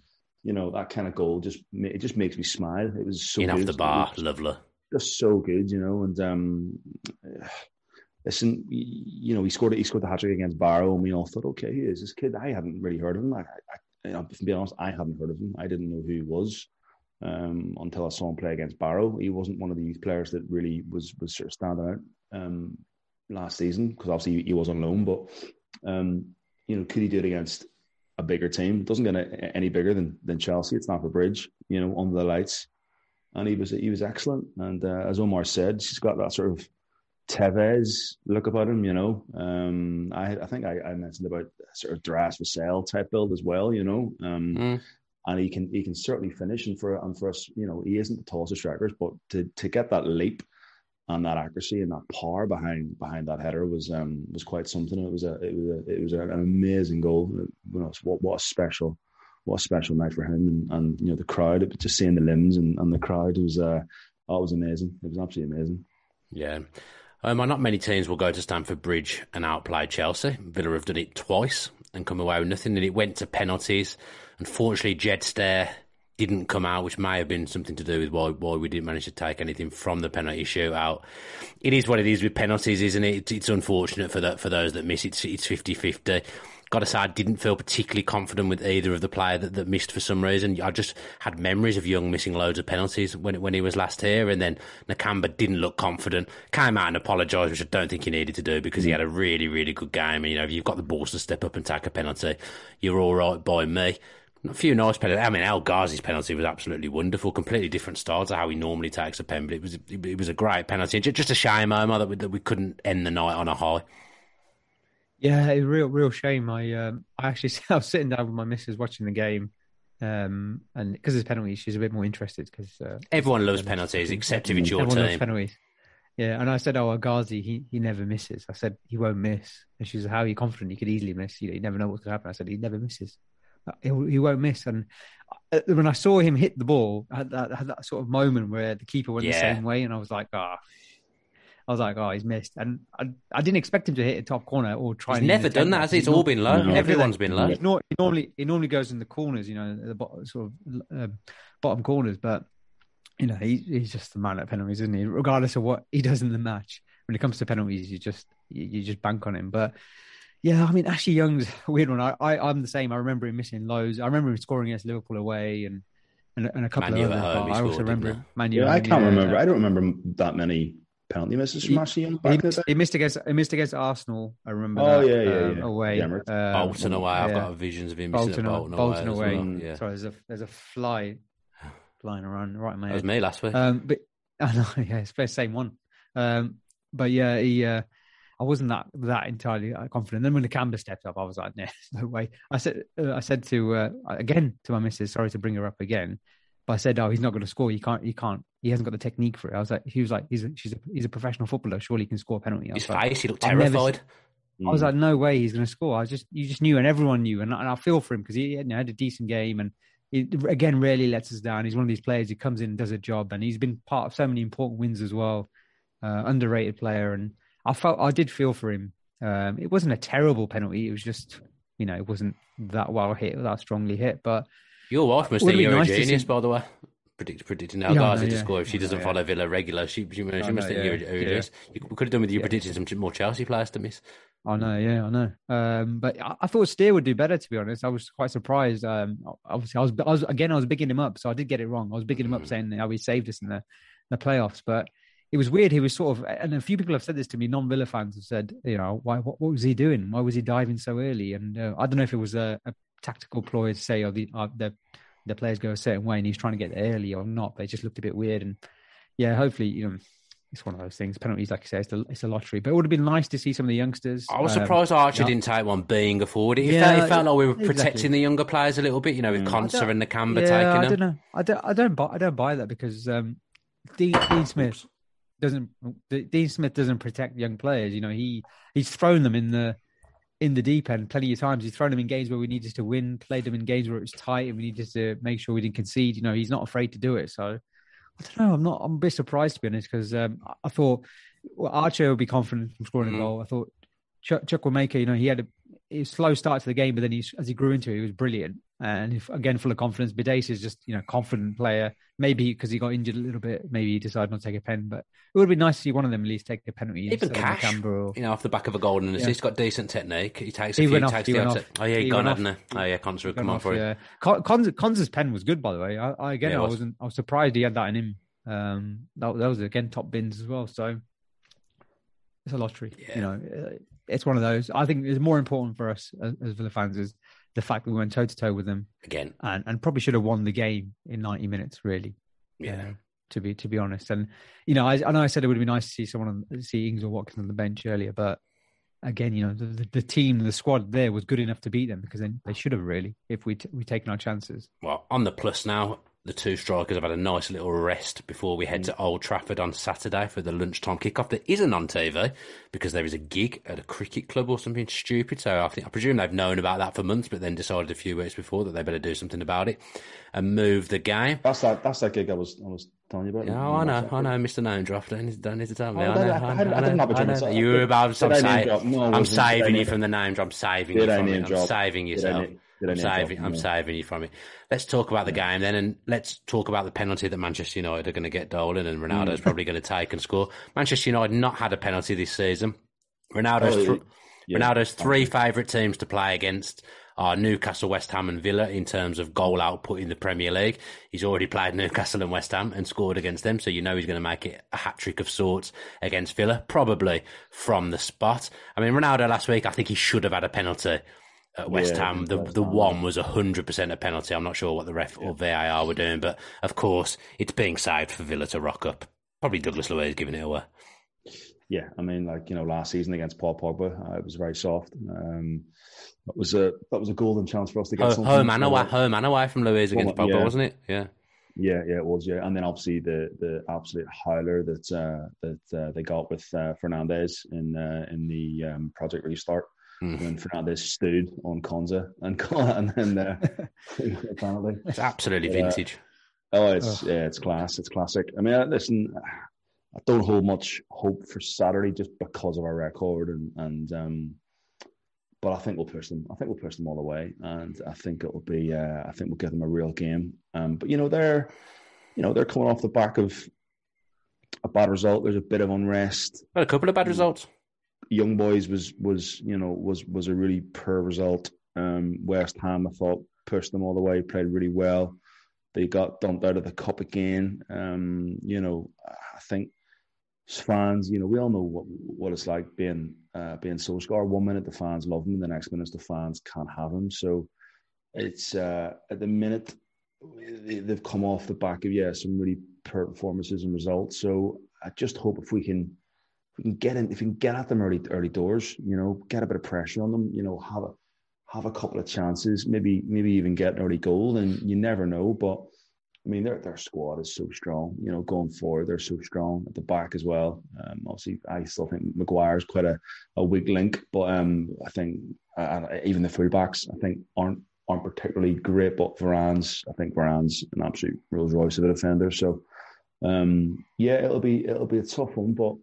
[SPEAKER 2] you know that kind of goal just it just makes me smile. It was so
[SPEAKER 1] in
[SPEAKER 2] off
[SPEAKER 1] the bar, lovely,
[SPEAKER 2] just so good, you know. And um, listen, you know, he scored he scored the hat trick against Barrow, and we all thought, okay, he is this kid. I hadn't really heard of him. I, I, I, to be honest, I hadn't heard of him. I didn't know who he was um, until I saw him play against Barrow. He wasn't one of these players that really was was sort of standing out. Um, last season because obviously he was on loan. But um, you know, could he do it against a bigger team? It doesn't get any bigger than than Chelsea. It's Stamford Bridge, you know, under the lights, and he was he was excellent. And uh, as Omar said, he's got that sort of Tevez look about him, you know. Um, I, I think I, I, mentioned about sort of Darius Vassell type build as well, you know. Um, mm. And he can he can certainly finish, and for and for us, you know, he isn't the tallest of strikers, but to to get that leap and that accuracy and that power behind behind that header was um was quite something. It was a it was a it was an amazing goal. You know, what what a special what a special night for him and, and you know the crowd. Just seeing the limbs and, and the crowd was uh oh, it was amazing. It was absolutely amazing.
[SPEAKER 1] Yeah. Um, not many teams will go to Stamford Bridge and outplay Chelsea. Villa have done it twice and come away with nothing, and it went to penalties. Unfortunately, Jed Steer didn't come out, which may have been something to do with why why we didn't manage to take anything from the penalty shootout. It is what it is with penalties, isn't it? It's, unfortunate for that for those that miss it. It's 50-50 got to say, I didn't feel particularly confident with either of the player that, that missed for some reason. I just had memories of Young missing loads of penalties when when he was last here, and then Nakamba didn't look confident. Came out and apologised, which I don't think he needed to do because he had a really really good game. And you know, if you've got the balls to step up and take a penalty, you're all right by me. A few nice penalties. I mean, El Ghazi's penalty was absolutely wonderful. Completely different style to how he normally takes a pen, but it was it, was a great penalty. Just a shame, Omar, that we, that we couldn't end the night on a high.
[SPEAKER 3] Yeah, a real, real shame. I, um, I actually, [LAUGHS] I was sitting down with my missus watching the game, um, and because there's penalties, she's a bit more interested because uh,
[SPEAKER 1] everyone loves penalties except if it's your
[SPEAKER 3] everyone
[SPEAKER 1] team.
[SPEAKER 3] Loves penalties. Yeah, and I said, "Oh, Ghazi, he he never misses." I said, "He won't miss." And she said, "How are you confident he could easily miss? You, know, you never know what's going to happen." I said, "He never misses. Uh, he, he won't miss." And uh, when I saw him hit the ball, I had that, I had that sort of moment where the keeper went yeah. the same way, and I was like, "Ah, oh, I was like, oh, he's missed, and I, I didn't expect him to hit a top corner or try.
[SPEAKER 1] He's never done that. Has he? It's all been low. No. Everyone's been low.
[SPEAKER 3] He, normally, he normally goes in the corners, you know, the bottom, sort of uh, bottom corners. But you know, he, he's just the man at penalties, isn't he? Regardless of what he does in the match, when it comes to penalties, you just you, you just bank on him. But yeah, I mean, Ashley Young's a weird one. I, I am the same. I remember him missing loads. I remember him scoring against Liverpool away and. And, and a couple
[SPEAKER 1] Manu
[SPEAKER 3] of
[SPEAKER 1] other. I
[SPEAKER 3] also remember
[SPEAKER 2] Manu. Yeah, I can't remember. I don't remember that many penalty misses from Ashley Young back
[SPEAKER 3] he, he, missed against he missed against Arsenal. I remember.
[SPEAKER 2] Oh
[SPEAKER 3] that,
[SPEAKER 2] yeah, yeah,
[SPEAKER 3] um,
[SPEAKER 2] yeah.
[SPEAKER 3] Away,
[SPEAKER 1] yeah, um, Bolton away. I've got visions of him Bolton, missing Bolton, Bolton away. away. Well. Yeah.
[SPEAKER 3] Sorry, there's a there's a fly flying around right in my
[SPEAKER 1] head.
[SPEAKER 3] That was
[SPEAKER 1] me last week.
[SPEAKER 3] Um, but [LAUGHS] I know, yeah, it's the same one. Um, but yeah, he. Uh, I wasn't that that entirely uh, confident. Then when the camera stepped up, I was like, "Nah, [LAUGHS] no way." I said, uh, I said to uh, again to my missus, sorry to bring her up again. But I said, "Oh, he's not going to score. He can't. He can't. He hasn't got the technique for it." I was like, "He was like, he's a, she's a, he's a professional footballer. Surely he can score a penalty."
[SPEAKER 1] His
[SPEAKER 3] like,
[SPEAKER 1] face, he looked terrified.
[SPEAKER 3] I was like, "No way, he's going to score." I just, you just knew, and everyone knew, and, and I feel for him because he you know, had a decent game, and he again rarely lets us down. He's one of these players who comes in and does a job, and he's been part of so many important wins as well. Uh, underrated player, and I felt I did feel for him. Um, it wasn't a terrible penalty. It was just, you know, it wasn't that well hit, that strongly hit, but.
[SPEAKER 1] Your wife must think you're nice a genius, by the way predict, predicting now yeah, to yeah. score if she doesn't follow Villa regular. She she, she must know, think yeah. you're, you're You could have done with you predicting some more Chelsea players to miss.
[SPEAKER 3] I know, yeah, I know. Um, but I, I, thought Steer would do better. To be honest, I was quite surprised. Um, obviously, I was, I was again, I was bigging him up, so I did get it wrong. I was bigging him up, mm. saying how he saved us in the the playoffs, but. It was weird. He was sort of, and a few people have said this to me. Non-Villa fans have said, you know, why? What, what was he doing? Why was he diving so early? And uh, I don't know if it was a, a tactical ploy to say, oh, the uh, the the players go a certain way and he's trying to get there early or not. But it just looked a bit weird. And yeah, hopefully, you know, it's one of those things. Penalties, like I say, it's a, it's a lottery. But it would have been nice to see some of the youngsters.
[SPEAKER 1] I was surprised um, Archer yeah. didn't take one being a forward. It, yeah, felt, it felt like we were protecting exactly. the younger players a little bit, you know, with mm. Konsa and Nakamba
[SPEAKER 3] yeah,
[SPEAKER 1] taking
[SPEAKER 3] I
[SPEAKER 1] them.
[SPEAKER 3] don't know. I don't, I don't, buy, I don't buy that because um, Dean, Dean Smith doesn't Dean Smith doesn't protect young players. You know, he he's thrown them in the in the deep end plenty of times. He's thrown them in games where we needed to win, played them in games where it was tight and we needed to make sure we didn't concede. You know, he's not afraid to do it. So I don't know. I'm not. I'm a bit surprised to be honest because um, I thought well, Archer would be confident from scoring mm-hmm. a goal. I thought Chuck, Chukwuemeka, you know, he had a, a, slow start to the game, but then he, as he grew into it, he was brilliant. And if, again, full of confidence. Bidace is just, you know, confident player. Maybe because he got injured a little bit, maybe he decided not to take a pen. But it would be nice to see one of them at least take a penalty.
[SPEAKER 1] Even Cash, or... you know, off the back of a golden assist, yeah. he's got decent technique. He takes a he few, off, takes the off. Oh yeah, he, he gone, hadn't he? Oh yeah, Konsa come on for
[SPEAKER 3] yeah. it. Konsa's pen was good, by the way. I, I again, yeah, I wasn't. I was surprised he had that in him. Um, that, that was again top bins as well. So it's a lottery. Yeah. You know, uh, it's one of those. I think it's more important for us as, as Villa fans is the fact that we went toe to toe with them
[SPEAKER 1] again,
[SPEAKER 3] and and probably should have won the game in ninety minutes. Really,
[SPEAKER 1] yeah.
[SPEAKER 3] Uh, to be to be honest, and you know, I, I know I said it would be nice to see someone on, see Ings or Watkins on the bench earlier, but again, you know, the, the team, the squad there was good enough to beat them because then they should have really if we t- we taken our chances.
[SPEAKER 1] Well, on the plus now, the two strikers have had a nice little rest before we head mm. to Old Trafford on Saturday for the lunchtime kickoff. That isn't on TV because there is a gig at a cricket club or something stupid. So I think I presume they've known about that for months, but then decided a few weeks before that they better do something about it and move the game.
[SPEAKER 2] That's that. That's that gig I was I was telling you about.
[SPEAKER 1] Yeah, I know, I know, Mr. Name Drop. Don't, don't need to tell me. Oh, I, know, I, I, I, I, didn't have a a I You were about. I'm, I'm, I'm saving you from the name drop. I'm saving you from it. I'm saving yourself. I'm saving, I'm saving you from it. Let's talk about the game then, and let's talk about the penalty that Manchester United are going to get Dolan, and Ronaldo's mm. probably going to take and score. Manchester United not had a penalty this season. Ronaldo's, oh, yeah. Ronaldo's three favourite teams to play against are Newcastle, West Ham, and Villa in terms of goal output in the Premier League. He's already played Newcastle and West Ham and scored against them, so you know he's going to make it a hat trick of sorts against Villa, probably from the spot. I mean, Ronaldo last week, I think he should have had a penalty at West yeah, Ham. The the one was hundred percent a penalty. I'm not sure what the ref or VAR were doing, but of course it's being saved for Villa to rock up. Probably Douglas Luiz giving it away.
[SPEAKER 2] Yeah, I mean, like you know, last season against Paul Pogba, uh, it was very soft. Um, that was a that was a golden chance for us to get
[SPEAKER 1] home, home and away, home and away from Luiz against Pogba, yeah. wasn't it? Yeah.
[SPEAKER 2] Yeah, yeah, it was. Yeah, and then obviously the the absolute howler that uh, that uh, they got with uh, Fernandes in uh, in the um, Project Restart mm. when Fernandes stood on Konsa and [LAUGHS] and then uh, [LAUGHS] apparently
[SPEAKER 1] it's absolutely vintage.
[SPEAKER 2] oh, it's oh. yeah, it's class. It's classic. I mean, uh, listen, I don't hold much hope for Saturday just because of our record and and um, but I think we'll push them. I think we'll push them all the way, and I think it will be. Uh, I think we'll give them a real game. Um, but you know they're, you know they're coming off the back of a bad result. There's a bit of unrest.
[SPEAKER 1] Well, a couple of bad results.
[SPEAKER 2] Young Boys was was you know was was a really poor result. Um, West Ham, I thought, pushed them all the way, played really well. They got dumped out of the cup again. Um, you know, I think fans, you know, we all know what what it's like being uh, being Solskjaer. One minute the fans love him, the next minute the fans can't have him. So it's uh, at the minute they've come off the back of yeah some really poor performances and results. So I just hope if we can if we can get in, if we can get at them early early doors, you know, get a bit of pressure on them, you know, have a have a couple of chances, maybe maybe even get an early goal, and you never know. But I mean, their their squad is so strong. You know, going forward, they're so strong at the back as well. Um, obviously, I still think Maguire is quite a, a weak link, but um, I think uh, even the fullbacks, I think, aren't aren't particularly great. But Varane's, I think Varane's an absolute Rolls Royce of a defender. So, um, yeah, it'll be it'll be a tough one, but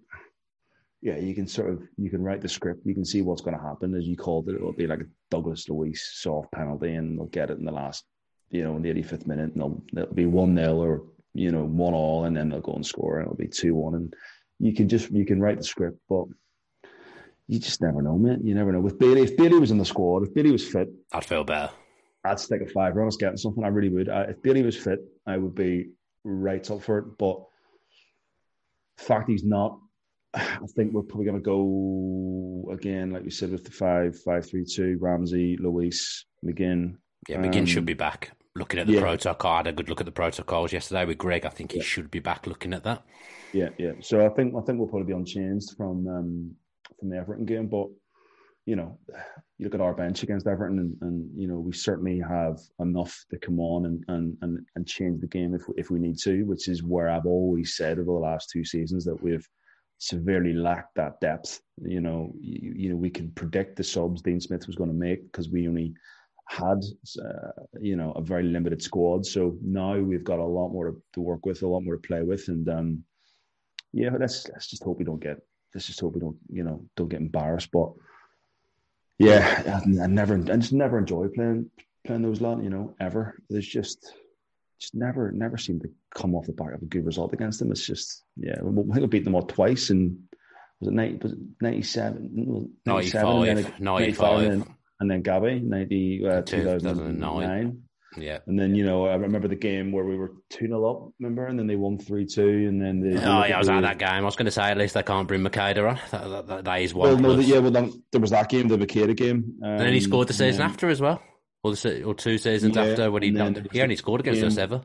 [SPEAKER 2] yeah, you can sort of you can write the script. You can see what's going to happen, as you called it. It'll be like a Douglas Luiz soft penalty, and they'll get it in the last, you know, in the eighty fifth minute, and they'll it'll be one 0 or you know one all, and then they'll go and score, and it'll be two one, and you can just you can write the script, but you just never know, man. You never know. With Bailey, if Bailey was in the squad, if Bailey was fit,
[SPEAKER 1] I'd feel better.
[SPEAKER 2] I'd stick a five. I was getting something. I really would. I, if Bailey was fit, I would be right up for it. But the fact he's not, I think we're probably going to go again, like we said, with the five, five, three, two. Ramsey, Luiz, McGinn.
[SPEAKER 1] Yeah, McGinn um, should be back. Looking at the yeah. protocol, I had a good look at the protocols yesterday with Greg. I think he yeah. should be back looking at that.
[SPEAKER 2] Yeah, yeah. So I think I think we'll probably be unchanged from um, from the Everton game, but you know, you look at our bench against Everton, and, and you know we certainly have enough to come on and and and, and change the game if if we need to, which is where I've always said over the last two seasons that we've severely lacked that depth. You know, you, you know we can predict the subs Dean Smith was going to make because we only had uh, you know a very limited squad. So now we've got a lot more to, work with, a lot more to play with, and um, yeah, let's let's just hope we don't get let's just hope we don't you know don't get embarrassed, but yeah, I, I never, I just never enjoy playing playing those lot. You know, ever. There's just just never never seem to come off the back of a good result against them. It's just yeah, we, we beat them all twice and was it 90, was it 97,
[SPEAKER 1] 97 95, 95.
[SPEAKER 2] And, then, Gabby 90, uh, 2009.
[SPEAKER 1] Yeah.
[SPEAKER 2] And then, you know, I remember the game where we were 2 0 up, remember? And then they won 3 2. And then they.
[SPEAKER 1] Oh, yeah, I was at that game. I was going to say, at least they can't bring Macheda on. That, that, that, that is one.
[SPEAKER 2] Well, no,
[SPEAKER 1] plus.
[SPEAKER 2] yeah, well, then, there was that game, the Macheda game. Um,
[SPEAKER 1] and then he scored the season
[SPEAKER 2] and
[SPEAKER 1] after as well. Or, the, or two seasons
[SPEAKER 2] Yeah,
[SPEAKER 1] after when he
[SPEAKER 2] and then
[SPEAKER 1] not,
[SPEAKER 2] there was
[SPEAKER 1] he only scored against
[SPEAKER 2] game-
[SPEAKER 1] us ever.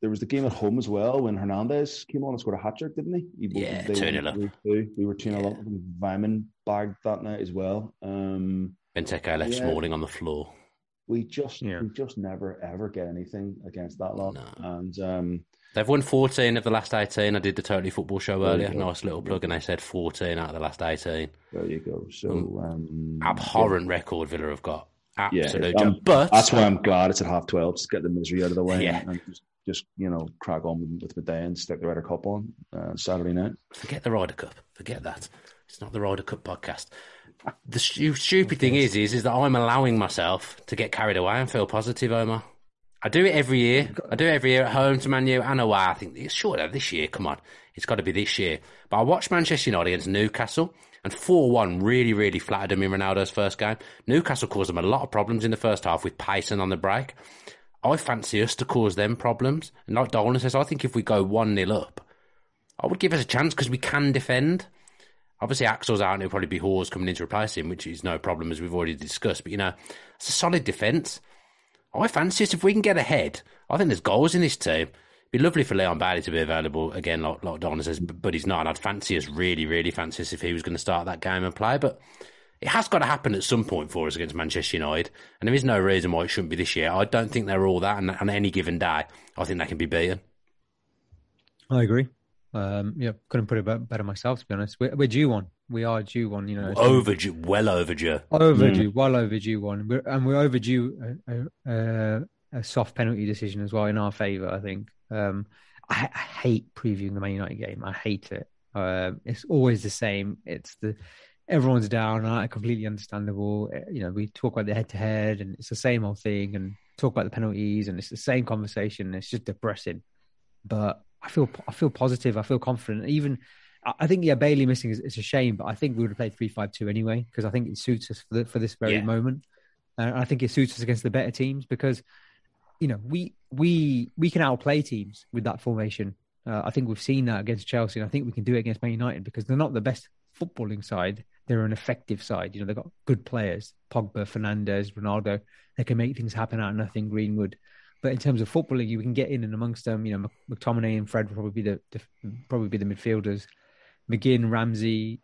[SPEAKER 2] There was the game at home as well when Hernandez came on and scored a hat trick, didn't he? he
[SPEAKER 1] Yeah,
[SPEAKER 2] they
[SPEAKER 1] 2-0
[SPEAKER 2] won
[SPEAKER 1] up.
[SPEAKER 2] 3-2. We were 2 0 up. and Weimann bagged that night as well. Um,
[SPEAKER 1] Benteke left
[SPEAKER 2] Yeah.
[SPEAKER 1] Smalling on the floor.
[SPEAKER 2] we just
[SPEAKER 3] Yeah.
[SPEAKER 2] we just never ever get anything against that lot.
[SPEAKER 1] No.
[SPEAKER 2] And um,
[SPEAKER 1] They've won 14 of the last 18. I did the Totally Football show earlier. Nice little plug, and they said 14 out of the last 18.
[SPEAKER 2] there you go. So
[SPEAKER 1] Mm.
[SPEAKER 2] um,
[SPEAKER 1] Abhorrent record Villa have got.
[SPEAKER 2] Yeah,
[SPEAKER 1] Absolute
[SPEAKER 2] um.
[SPEAKER 1] But
[SPEAKER 2] That's why I'm glad it's at half twelve. Just get the misery out of the way
[SPEAKER 1] Yeah.
[SPEAKER 2] and, and just, just you know crack on with, with the day and stick the Ryder Cup on uh, Saturday night.
[SPEAKER 1] forget the Ryder Cup. Forget that. It's not the Ryder Cup podcast. The stu- stupid thing is, is, is that I'm allowing myself to get carried away and feel positive, Omar. I do it every year. I do it every year at home to Man U and away. I think it's sure this year. Come on, it's got to be this year. But I watched Manchester United against Newcastle, and four-one really, really flattered them in Ronaldo's first game. Newcastle caused them a lot of problems in the first half with Payson on the break. I fancy us to cause them problems. And like Dolan says, I think if we go one 0 up, I would give us a chance because we can defend. Obviously, Axel's out and it'll probably be Hause coming in to replace him, which is no problem as we've already discussed. But you know, it's a solid defence. I fancy us if we can get ahead. I think there's goals in this team. It'd be lovely for Leon Bailey to be available again, like, like Donna says, but, but he's not. And I'd fancy us, really, really fancy us if he was going to start that game and play. But it has got to happen at some point for us against Manchester United. And there is no reason why it shouldn't be this year. I don't think they're all that. And on any given day, I think they can be beaten.
[SPEAKER 3] I agree. Um, yeah, couldn't put it better myself. To be honest, we're, we're due one. We are due one. You know,
[SPEAKER 1] Overdue, well overdue.
[SPEAKER 3] overdue, well overdue one. We're, and we're overdue a, a, a soft penalty decision as well in our favour. I think. Um, I, I hate previewing the Man United game. I hate it. Um, it's always the same. It's the everyone's down. I completely understandable. Uh, You know, we talk about the head to head, and it's the same old thing, and talk about the penalties, and it's the same conversation. It's just depressing. But I feel I feel positive. I feel confident. Even I think yeah, Bailey missing is it's a shame, but I think we would have played three five two anyway because I think it suits us for the, for this very
[SPEAKER 1] Yeah.
[SPEAKER 3] moment. And I think it suits us against the better teams because you know we we we can outplay teams with that formation. Uh, I think we've seen that against Chelsea, and I think we can do it against Man United because they're not the best footballing side. They're an effective side. You know, they've got good players: Pogba, Fernandes, Ronaldo. They can make things happen out of nothing. Greenwood. But in terms of footballing, you can get in and amongst them. You know, McTominay and Fred will probably be the, the probably be the midfielders. McGinn, Ramsey,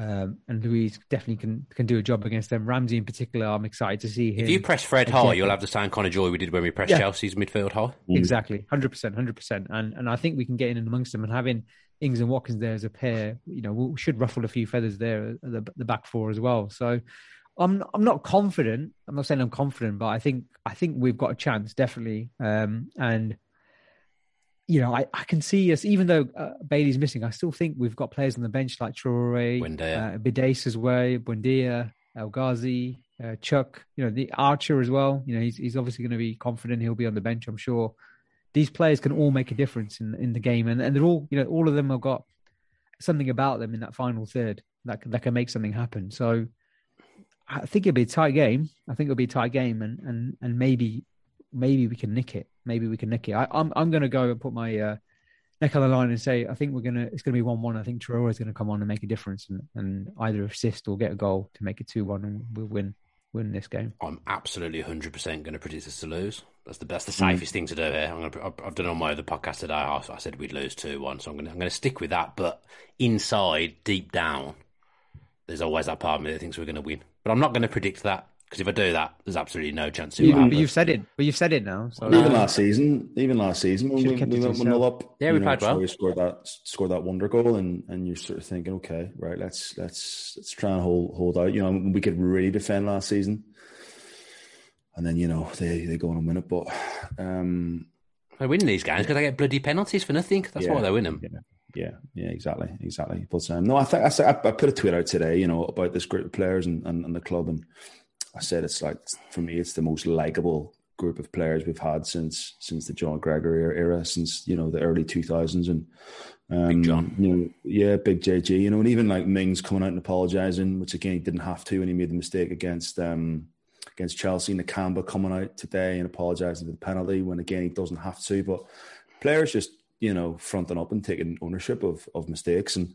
[SPEAKER 3] um, and Luiz definitely can can do a job against them. Ramsey in particular, I'm excited to see him.
[SPEAKER 1] If you press Fred
[SPEAKER 3] again.
[SPEAKER 1] high, you'll have the same kind of joy we did when we pressed
[SPEAKER 3] Yeah.
[SPEAKER 1] Chelsea's midfield high.
[SPEAKER 3] Exactly, hundred percent, hundred percent, and and I think we can get in and amongst them and having Ings and Watkins there as a pair, you know, we should ruffle a few feathers there at the, the back four as well. So, I'm I'm not confident. I'm not saying I'm confident, but I think I think we've got a chance definitely. Um, and you know, I, I can see us even though uh, Bailey's missing. I still think we've got players on the bench like Traore,
[SPEAKER 1] Buendia.
[SPEAKER 3] uh, Bidace as well, Buendia, El Ghazi, uh, Chuck. You know, the Archer as well. You know, he's he's obviously going to be confident. He'll be on the bench, I'm sure. These players can all make a difference in in the game, and and they're all you know all of them have got something about them in that final third that can, that can make something happen. So I think it'll be a tight game. I think it'll be a tight game, and and and maybe maybe we can nick it. Maybe we can nick it. I, I'm I'm going to go and put my uh, neck on the line and say I think we're gonna it's gonna be one one. I think Traore is going to come on and make a difference and, and either assist or get a goal to make it two one, and we'll win win this game.
[SPEAKER 1] I'm absolutely 100% going to predict us to lose. That's the best, the
[SPEAKER 3] Mm.
[SPEAKER 1] safest thing to do here. I'm to, I've- done it on my other podcast today. I, I said we'd lose 2 1, so I'm going, to, I'm going to stick with that. But inside, deep down, there's always that part of me that thinks we're going to win. But I'm not going to predict that because if I do that, there's absolutely no chance it will
[SPEAKER 3] You, but
[SPEAKER 1] happen.
[SPEAKER 3] you've said it. But you've said it now. So
[SPEAKER 2] Even last season, even last season when
[SPEAKER 3] Should've
[SPEAKER 2] we, we went one 0 up,
[SPEAKER 1] Yeah, we
[SPEAKER 2] you know,
[SPEAKER 1] played well.
[SPEAKER 2] Troy scored that scored that wonder goal, and and you're sort of thinking, okay, right, let's let's let's try and hold hold out. You know, we could really defend last season, and then you know they they go on and win it. But um,
[SPEAKER 1] They win these games because I get bloody penalties for nothing. That's
[SPEAKER 2] Yeah.
[SPEAKER 1] why they win them.
[SPEAKER 2] Yeah, yeah, yeah, exactly, exactly. But um, no, I think I, said, I, I put a tweet out today, you know, about this group of players and, and, and the club, and I said it's like for me, it's the most likable group of players we've had since since the John Gregory era, since you know the early two thousands, and um,
[SPEAKER 1] Big John.
[SPEAKER 2] you know, yeah, big JG, you know, and even like Mings coming out and apologising, which again he didn't have to, and he made the mistake against um against Chelsea. Nakamba coming out today and apologising for the penalty when again he doesn't have to. But players just you know fronting up and taking ownership of of mistakes and.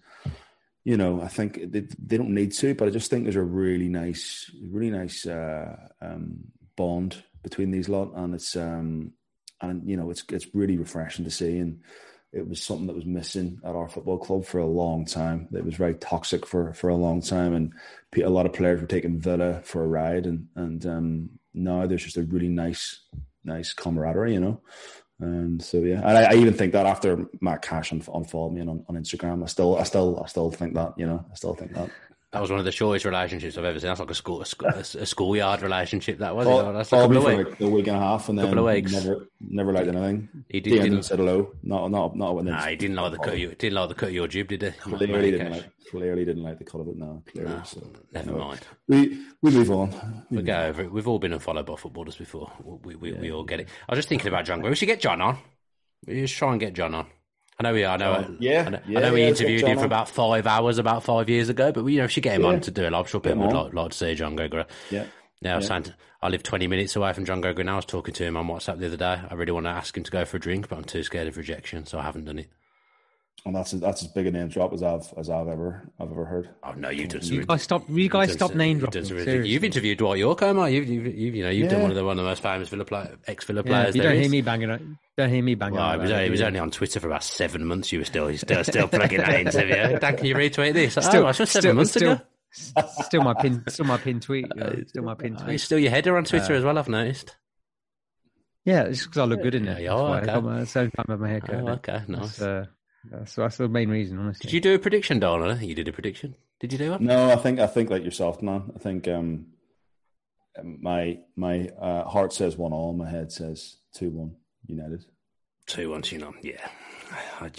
[SPEAKER 2] You know, I think they, they don't need to, but I just think there's a really nice, really nice uh, um, bond between these lot, and it's um, and you know it's it's really refreshing to see, and it was something that was missing at our football club for a long time. It was very toxic for for a long time, and a lot of players were taking Villa for a ride, and and um, now there's just a really nice nice camaraderie, you know. And so yeah, and I, I, even think that after Matt Cash unfollowed me on, on Instagram, I still, I still, I still think that you know, I still think that.
[SPEAKER 1] That was one of the shortest relationships I've ever seen. That's like a school, a, school, a schoolyard relationship. That was. Well, you know, that's a couple of weeks.
[SPEAKER 2] Like a week and a half, and then
[SPEAKER 1] couple of weeks.
[SPEAKER 2] never, never liked anything.
[SPEAKER 1] He did, didn't
[SPEAKER 2] said hello. Not, not, not when.
[SPEAKER 1] Nah, he didn't like the cut. Of you, didn't like the cut of your jib, did he?
[SPEAKER 2] Clearly didn't like. Clearly didn't like the cut of it. No, clearly.
[SPEAKER 1] No,
[SPEAKER 2] so,
[SPEAKER 1] never
[SPEAKER 2] no.
[SPEAKER 1] mind.
[SPEAKER 2] We we move on.
[SPEAKER 1] We, we go over it. We've all been unfollowed by footballers before. We we, yeah. we all get it. I was just thinking about John. We should get John on. We just try and get John on. I know we are. I know.
[SPEAKER 2] Uh, yeah,
[SPEAKER 1] I know,
[SPEAKER 2] yeah,
[SPEAKER 1] I know we
[SPEAKER 2] yeah,
[SPEAKER 1] interviewed him for about five hours about five years ago, but we, you know, should get him
[SPEAKER 2] Yeah.
[SPEAKER 1] on to do a live show. People would
[SPEAKER 2] him on.
[SPEAKER 1] like, like to see John Gregory.
[SPEAKER 2] Yeah.
[SPEAKER 1] Now,
[SPEAKER 2] Yeah.
[SPEAKER 1] I live 20 minutes away from John Gregory now. I was talking to him on WhatsApp the other day. I really want to ask him to go for a drink, but I'm too scared of rejection, so I haven't done it.
[SPEAKER 2] And that's that's as big a name drop as I've as I've ever I've ever heard.
[SPEAKER 1] Oh no, you done
[SPEAKER 3] You guys stop. You guys stop uh, name dropping. seriously.
[SPEAKER 1] You've interviewed Dwight Yorke, Omar. You've, you've, you've you know you've done one of the one of the most famous Villa play, ex Villa
[SPEAKER 3] Yeah,
[SPEAKER 1] players.
[SPEAKER 3] you don't
[SPEAKER 1] is.
[SPEAKER 3] hear me banging. on- Don't hear me banging.
[SPEAKER 1] Well,
[SPEAKER 3] on
[SPEAKER 1] it was,
[SPEAKER 3] about
[SPEAKER 1] only, it was only on Twitter for about seven months. You were still, you still, [LAUGHS] still plugging that interview. Dan, can you retweet this?
[SPEAKER 3] Oh, still-
[SPEAKER 1] oh, that's just seven
[SPEAKER 3] still-
[SPEAKER 1] months
[SPEAKER 3] still-
[SPEAKER 1] ago.
[SPEAKER 3] Still my pin. Still my pin tweet. [LAUGHS] Uh, you know, still my pin
[SPEAKER 1] Oh,
[SPEAKER 3] tweet.
[SPEAKER 1] still your header on Twitter as uh, well. I've noticed.
[SPEAKER 3] Yeah, it's because I look good in
[SPEAKER 1] Yeah,
[SPEAKER 3] it.
[SPEAKER 1] you are, okay.
[SPEAKER 3] I got my- Same time with my haircut.
[SPEAKER 1] Oh, okay, nice.
[SPEAKER 3] Uh, that's, that's the main reason, honestly.
[SPEAKER 1] Did you do a prediction, Donald? I think you did a prediction. Did you do one?
[SPEAKER 2] No, I think I think like yourself, man. I think um my my uh, heart says one all, my head says two one United.
[SPEAKER 1] Two ones, you know. Yeah,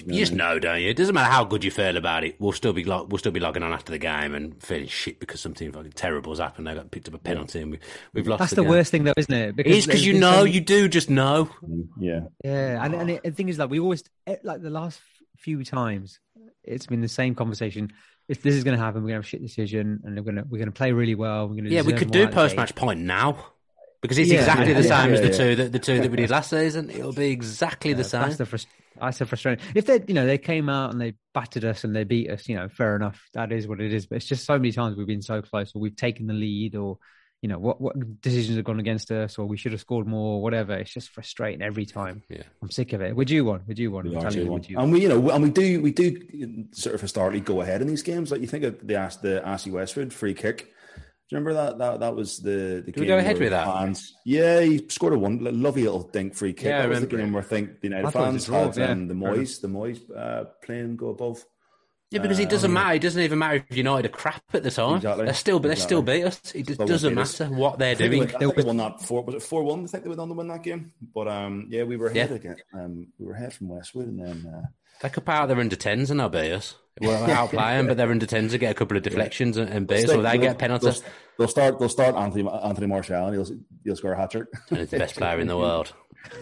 [SPEAKER 1] you just know, don't you? It doesn't matter how good you feel about it. We'll still be like we'll still be logging on after the game and feeling shit because something fucking terrible has happened. They got picked up a penalty and we, we've lost.
[SPEAKER 3] That's the
[SPEAKER 1] game.
[SPEAKER 3] worst thing, though, isn't it?
[SPEAKER 1] It is because you
[SPEAKER 3] been so
[SPEAKER 1] know,
[SPEAKER 3] many-
[SPEAKER 1] you do just know.
[SPEAKER 2] Yeah,
[SPEAKER 3] Yeah, and, and it, the thing is, like we always eh, like the last few times, it's been the same conversation. If this is going to happen, we're going to have a shit decision, and we're going to we're going to play really well. We're going to
[SPEAKER 1] Yeah, we could do post match point now because it's
[SPEAKER 3] Yeah,
[SPEAKER 1] exactly
[SPEAKER 3] yeah,
[SPEAKER 1] the
[SPEAKER 3] yeah,
[SPEAKER 1] same as the
[SPEAKER 2] yeah.
[SPEAKER 1] two that the two that we did last season. It'll be exactly the same.
[SPEAKER 3] That's the frust- that's the frustrating. If they, you know, they came out and they battered us and they beat us, you know, fair enough. That is what it is. But it's just so many times we've been so close, or we've taken the lead, or you know, what what decisions have gone against us, or we should have scored more, or whatever. It's just frustrating every time.
[SPEAKER 1] Yeah.
[SPEAKER 3] I'm sick of it. Would you want? Would you want?
[SPEAKER 2] we
[SPEAKER 3] I'm
[SPEAKER 2] are
[SPEAKER 3] telling you,
[SPEAKER 2] two
[SPEAKER 3] you?
[SPEAKER 2] And we you know and we do we do sort of historically go ahead in these games. Like you think of the Ash the Ashley Westwood free kick. Do you remember that? That that was the. the
[SPEAKER 1] Did we go ahead with that?
[SPEAKER 2] Fans, yeah, he scored a one lovely little dink free kick.
[SPEAKER 1] Yeah, I
[SPEAKER 2] that was the
[SPEAKER 1] remember
[SPEAKER 2] game
[SPEAKER 1] it.
[SPEAKER 2] where I think the United
[SPEAKER 3] I
[SPEAKER 2] fans
[SPEAKER 3] was a draw,
[SPEAKER 2] had
[SPEAKER 3] yeah.
[SPEAKER 2] um, the Moyes, the Moyes uh, playing go above.
[SPEAKER 1] Yeah, because it doesn't matter. It doesn't even matter if United are crap at the time.
[SPEAKER 2] Exactly.
[SPEAKER 1] They're still, but they still beat us. It just doesn't
[SPEAKER 2] beat us.
[SPEAKER 1] matter what they're
[SPEAKER 2] I think, they,
[SPEAKER 1] doing.
[SPEAKER 2] won- I think they won that four. Was it four one? I think they went on to win that game. But um, yeah, we were ahead
[SPEAKER 1] Yeah.
[SPEAKER 2] again. Um, we were ahead from Westwood, and then uh,
[SPEAKER 1] They could pay out their under tens and they'll beat us. We're [LAUGHS] outplay them, but their under tens will get a couple of deflections and, and beat us, or they
[SPEAKER 2] they'll-
[SPEAKER 1] get penalties.
[SPEAKER 2] They'll, they'll start. They'll start Anthony Anthony Martial, and he'll he'll score a hat trick.
[SPEAKER 1] And he's the best player in the [LAUGHS] world.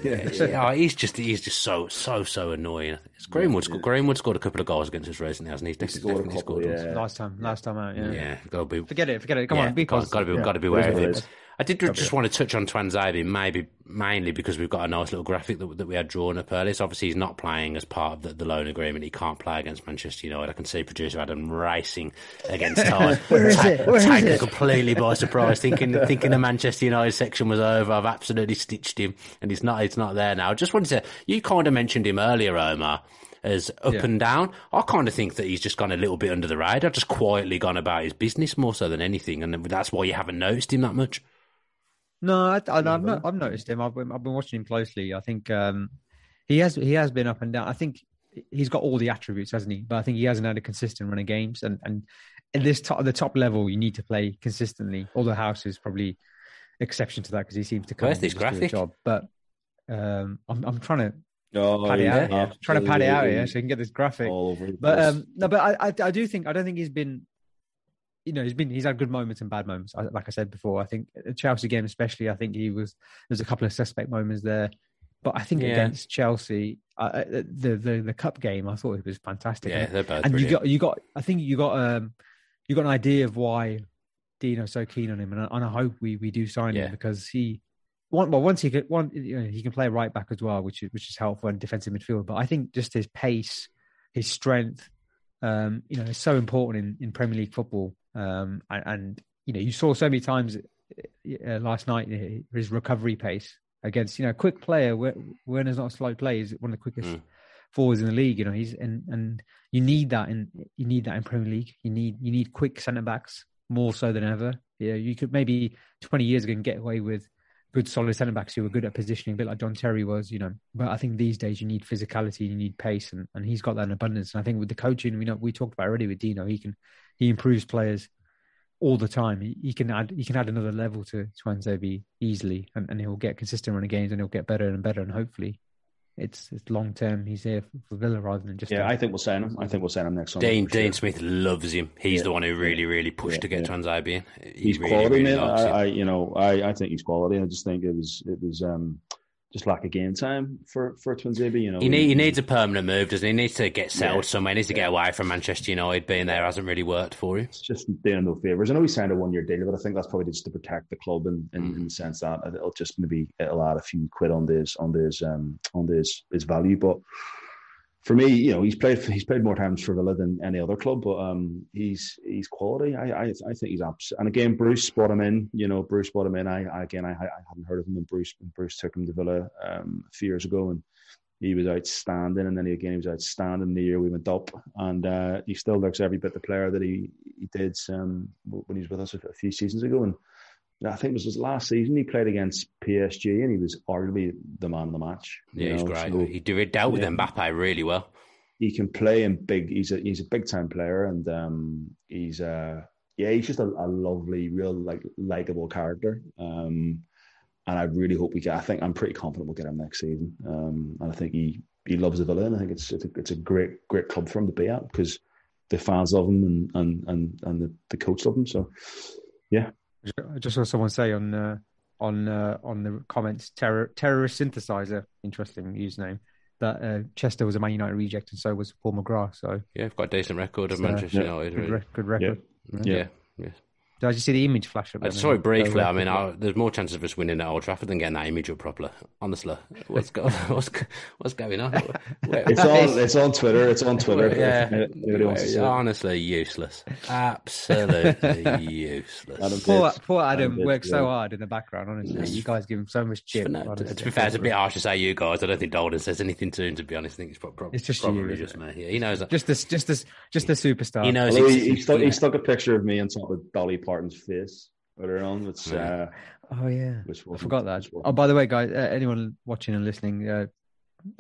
[SPEAKER 2] yeah.
[SPEAKER 1] Yeah, oh, he's just he's just so so so annoying. It's Greenwood. scored Greenwood scored a couple of goals against us recently, hasn't he? He's
[SPEAKER 2] He
[SPEAKER 1] definitely,
[SPEAKER 2] scored a
[SPEAKER 1] definitely
[SPEAKER 2] couple,
[SPEAKER 1] scored
[SPEAKER 2] yeah.
[SPEAKER 3] last time, last time out. Yeah.
[SPEAKER 1] Yeah, got to be
[SPEAKER 3] Forget it. Forget it. Come
[SPEAKER 1] yeah,
[SPEAKER 3] on, be
[SPEAKER 1] got,
[SPEAKER 3] positive.
[SPEAKER 1] got to be
[SPEAKER 3] Yeah.
[SPEAKER 1] got to be aware of
[SPEAKER 2] It
[SPEAKER 1] it.
[SPEAKER 2] is.
[SPEAKER 1] I did just want to touch on Twan Tuanzebe, maybe mainly because we've got a nice little graphic that, that we had drawn up earlier. So obviously he's not playing as part of the, the loan agreement. He can't play against Manchester United. I can see producer Adam racing against [LAUGHS] time,
[SPEAKER 3] Where is it? Where
[SPEAKER 1] taken
[SPEAKER 3] it?
[SPEAKER 1] completely by surprise, thinking [LAUGHS] thinking the Manchester United section was over. I've absolutely stitched him, and he's not. It's not there now. I just wanted to. You kind of mentioned him earlier, Omar. As up
[SPEAKER 3] Yeah.
[SPEAKER 1] and down, I kind of think that he's just gone a little bit under the radar, just quietly gone about his business more so than anything, and that's why you haven't noticed him that much.
[SPEAKER 3] No, I, I, I've, not, I've noticed him. I've been, I've been watching him closely. I think um, he has he has been up and down. I think he's got all the attributes, hasn't he? But I think he hasn't had a consistent run of games. And and at this top, the top level, you need to play consistently. Although Hause is probably exception to that because he seems to come
[SPEAKER 1] Where's this
[SPEAKER 3] and do a
[SPEAKER 1] graphic?
[SPEAKER 3] job. But um, I'm I'm trying to
[SPEAKER 2] Oh,
[SPEAKER 3] pad it out here. Trying to pad it out here so I can get this graphic.
[SPEAKER 2] all over.
[SPEAKER 3] But um, no, but I, I, I do think I don't think he's been, you know, he's been he's had good moments and bad moments. I, like I said before, I think the Chelsea game especially, I think he was there's a couple of suspect moments there. But I think
[SPEAKER 1] Yeah.
[SPEAKER 3] against Chelsea, uh, the the the cup game, I thought it was fantastic.
[SPEAKER 1] Yeah,
[SPEAKER 3] and,
[SPEAKER 1] they're both
[SPEAKER 3] and you got you got I think you got um you got an idea of why Dino's so keen on him, and I, and I hope we we do sign yeah. him because he. One, well, once he could, one you know, he can play right back as well, which is which is helpful in defensive midfield. But I think just his pace, his strength, um, you know, is so important in, in Premier League football. Um, and, and, you know, you saw so many times uh, last night his recovery pace against you know a quick player. Werner's not a slow player; he's one of the quickest mm. forwards in the league. You know, he's and and you need that in you need that in Premier League. You need you need quick centre backs more so than ever. Yeah, you could maybe twenty years ago get away with good solid centre backs who were good at positioning, a bit like John Terry was, you know. But I think these days you need physicality, you need pace, and, and he's got that in abundance. And I think with the coaching, we know we talked about already with Dino, he can he improves players all the time. He, he, can add he can add another level to Tuanzebe easily, and, and he'll get consistent running games, and he'll get better and better, and hopefully. It's, it's long term. He's here for Villa rather than just.
[SPEAKER 2] Yeah, a, I think we'll sign him. I think we'll sign him next
[SPEAKER 1] summer. Dean Dean sure. Smith loves him. He's yeah. the one who really really pushed yeah, to get yeah. Tuanzebe in.
[SPEAKER 2] He he's really, quality, really man. I, I, you know I, I think he's quality. I just think it was it was um just lack of game time for for Tuanzebe. You know,
[SPEAKER 1] he, need, he needs a permanent move, doesn't he? He needs to get settled yeah. somewhere. He needs to get away from Manchester United. Being there hasn't really worked for him.
[SPEAKER 2] It's just doing no favors. I know he signed a one year deal, but I think that's probably just to protect the club in, in, mm. in, the sense that it'll just maybe it'll add a few quid on this on this um on this his value, but for me, you know, he's played he's played more times for Villa than any other club, but um, he's he's quality. I I, I think he's abs- and again, Bruce brought him in. You know, Bruce brought him in. I, I again, I, I hadn't heard of him, and Bruce and Bruce took him to Villa um, a few years ago, and he was outstanding. And then he, again, he was outstanding the year we went up, and uh, he still looks every bit the player that he he did um, when he was with us a, a few seasons ago, and I think it was his last season he played against PSG and he was arguably the man of the match.
[SPEAKER 1] Yeah, he's great. So, he did dealt with yeah, Mbappe really well.
[SPEAKER 2] He can play in big. He's a he's a big time player and um, he's uh yeah he's just a, a lovely, real like likable character. Um, and I really hope we get. I think I'm pretty confident we'll get him next season. Um, and I think he he loves the Villa and I think it's it's a, it's a great great club for him to be at because the fans love him and and and, and the, the coach love him. So yeah,
[SPEAKER 3] I just saw someone say on uh, on uh, on the comments terror terrorist synthesizer, interesting username. That uh, Chester was a Man United reject, and so was Paul McGrath. So
[SPEAKER 1] yeah, I've got a decent record of Manchester United.
[SPEAKER 3] Good, re- good record.
[SPEAKER 1] Yeah. yeah. yeah.
[SPEAKER 3] Did I just see the image flash up? I
[SPEAKER 1] saw it briefly. I mean, I, there's more chances of us winning at Old Trafford than getting that image up properly. Honestly, what's go, [LAUGHS] what's what's going on?
[SPEAKER 2] it's on it's on Twitter. It's on Twitter.
[SPEAKER 1] Yeah, honestly, useless. Absolutely [LAUGHS] useless.
[SPEAKER 3] Poor, poor Adam works so hard in the background. Honestly, you guys give him so much chip.
[SPEAKER 1] No, to, to be fair, it's a bit harsh to say you guys. I don't think Dalden says anything to him. To be honest, I think it's probably,
[SPEAKER 3] it's just
[SPEAKER 1] probably
[SPEAKER 3] you,
[SPEAKER 1] just me. Yeah, he knows.
[SPEAKER 3] Just this, just this, just the superstar.
[SPEAKER 1] He knows.
[SPEAKER 2] He, he, stuck, he stuck a picture of me on top of Dolly Parton's face earlier on. Which, uh,
[SPEAKER 3] oh yeah, which I forgot that. Oh, by the way, guys, uh, anyone watching and listening, uh,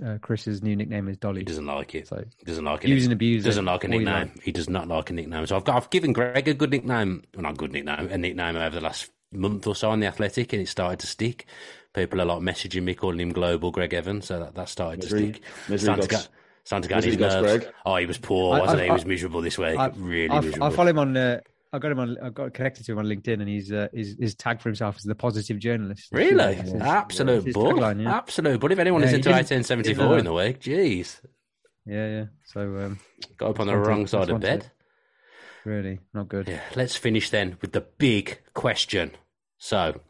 [SPEAKER 3] uh, Chris's new nickname is Dolly.
[SPEAKER 1] He doesn't like it. So he doesn't like it.
[SPEAKER 3] Use and abuse.
[SPEAKER 1] Doesn't like a nickname. He does not like a nickname. So I've got I've given Greg a good nickname. Well, not a good nickname. A nickname over the last month or so on the Athletic, and it started to stick. People are like messaging me calling him Global Gregg Evans, so that, that started
[SPEAKER 2] Misery,
[SPEAKER 1] to stick.
[SPEAKER 2] Misery
[SPEAKER 1] Starting to get his nerves. Oh, he was poor, wasn't I, I, he? He was miserable this week. I, really miserable.
[SPEAKER 3] I follow him on uh, I got him on. I got connected to him on LinkedIn, and he's uh, his, his tag for himself as the positive journalist.
[SPEAKER 1] Really, yeah. absolute yeah. bull, yeah. absolute bull. If anyone yeah, is into 1874 in the week, jeez.
[SPEAKER 3] Yeah, yeah. So um,
[SPEAKER 1] got up on the wrong side of bed.
[SPEAKER 3] Really, not good.
[SPEAKER 1] Yeah. Let's finish then with the big question. So,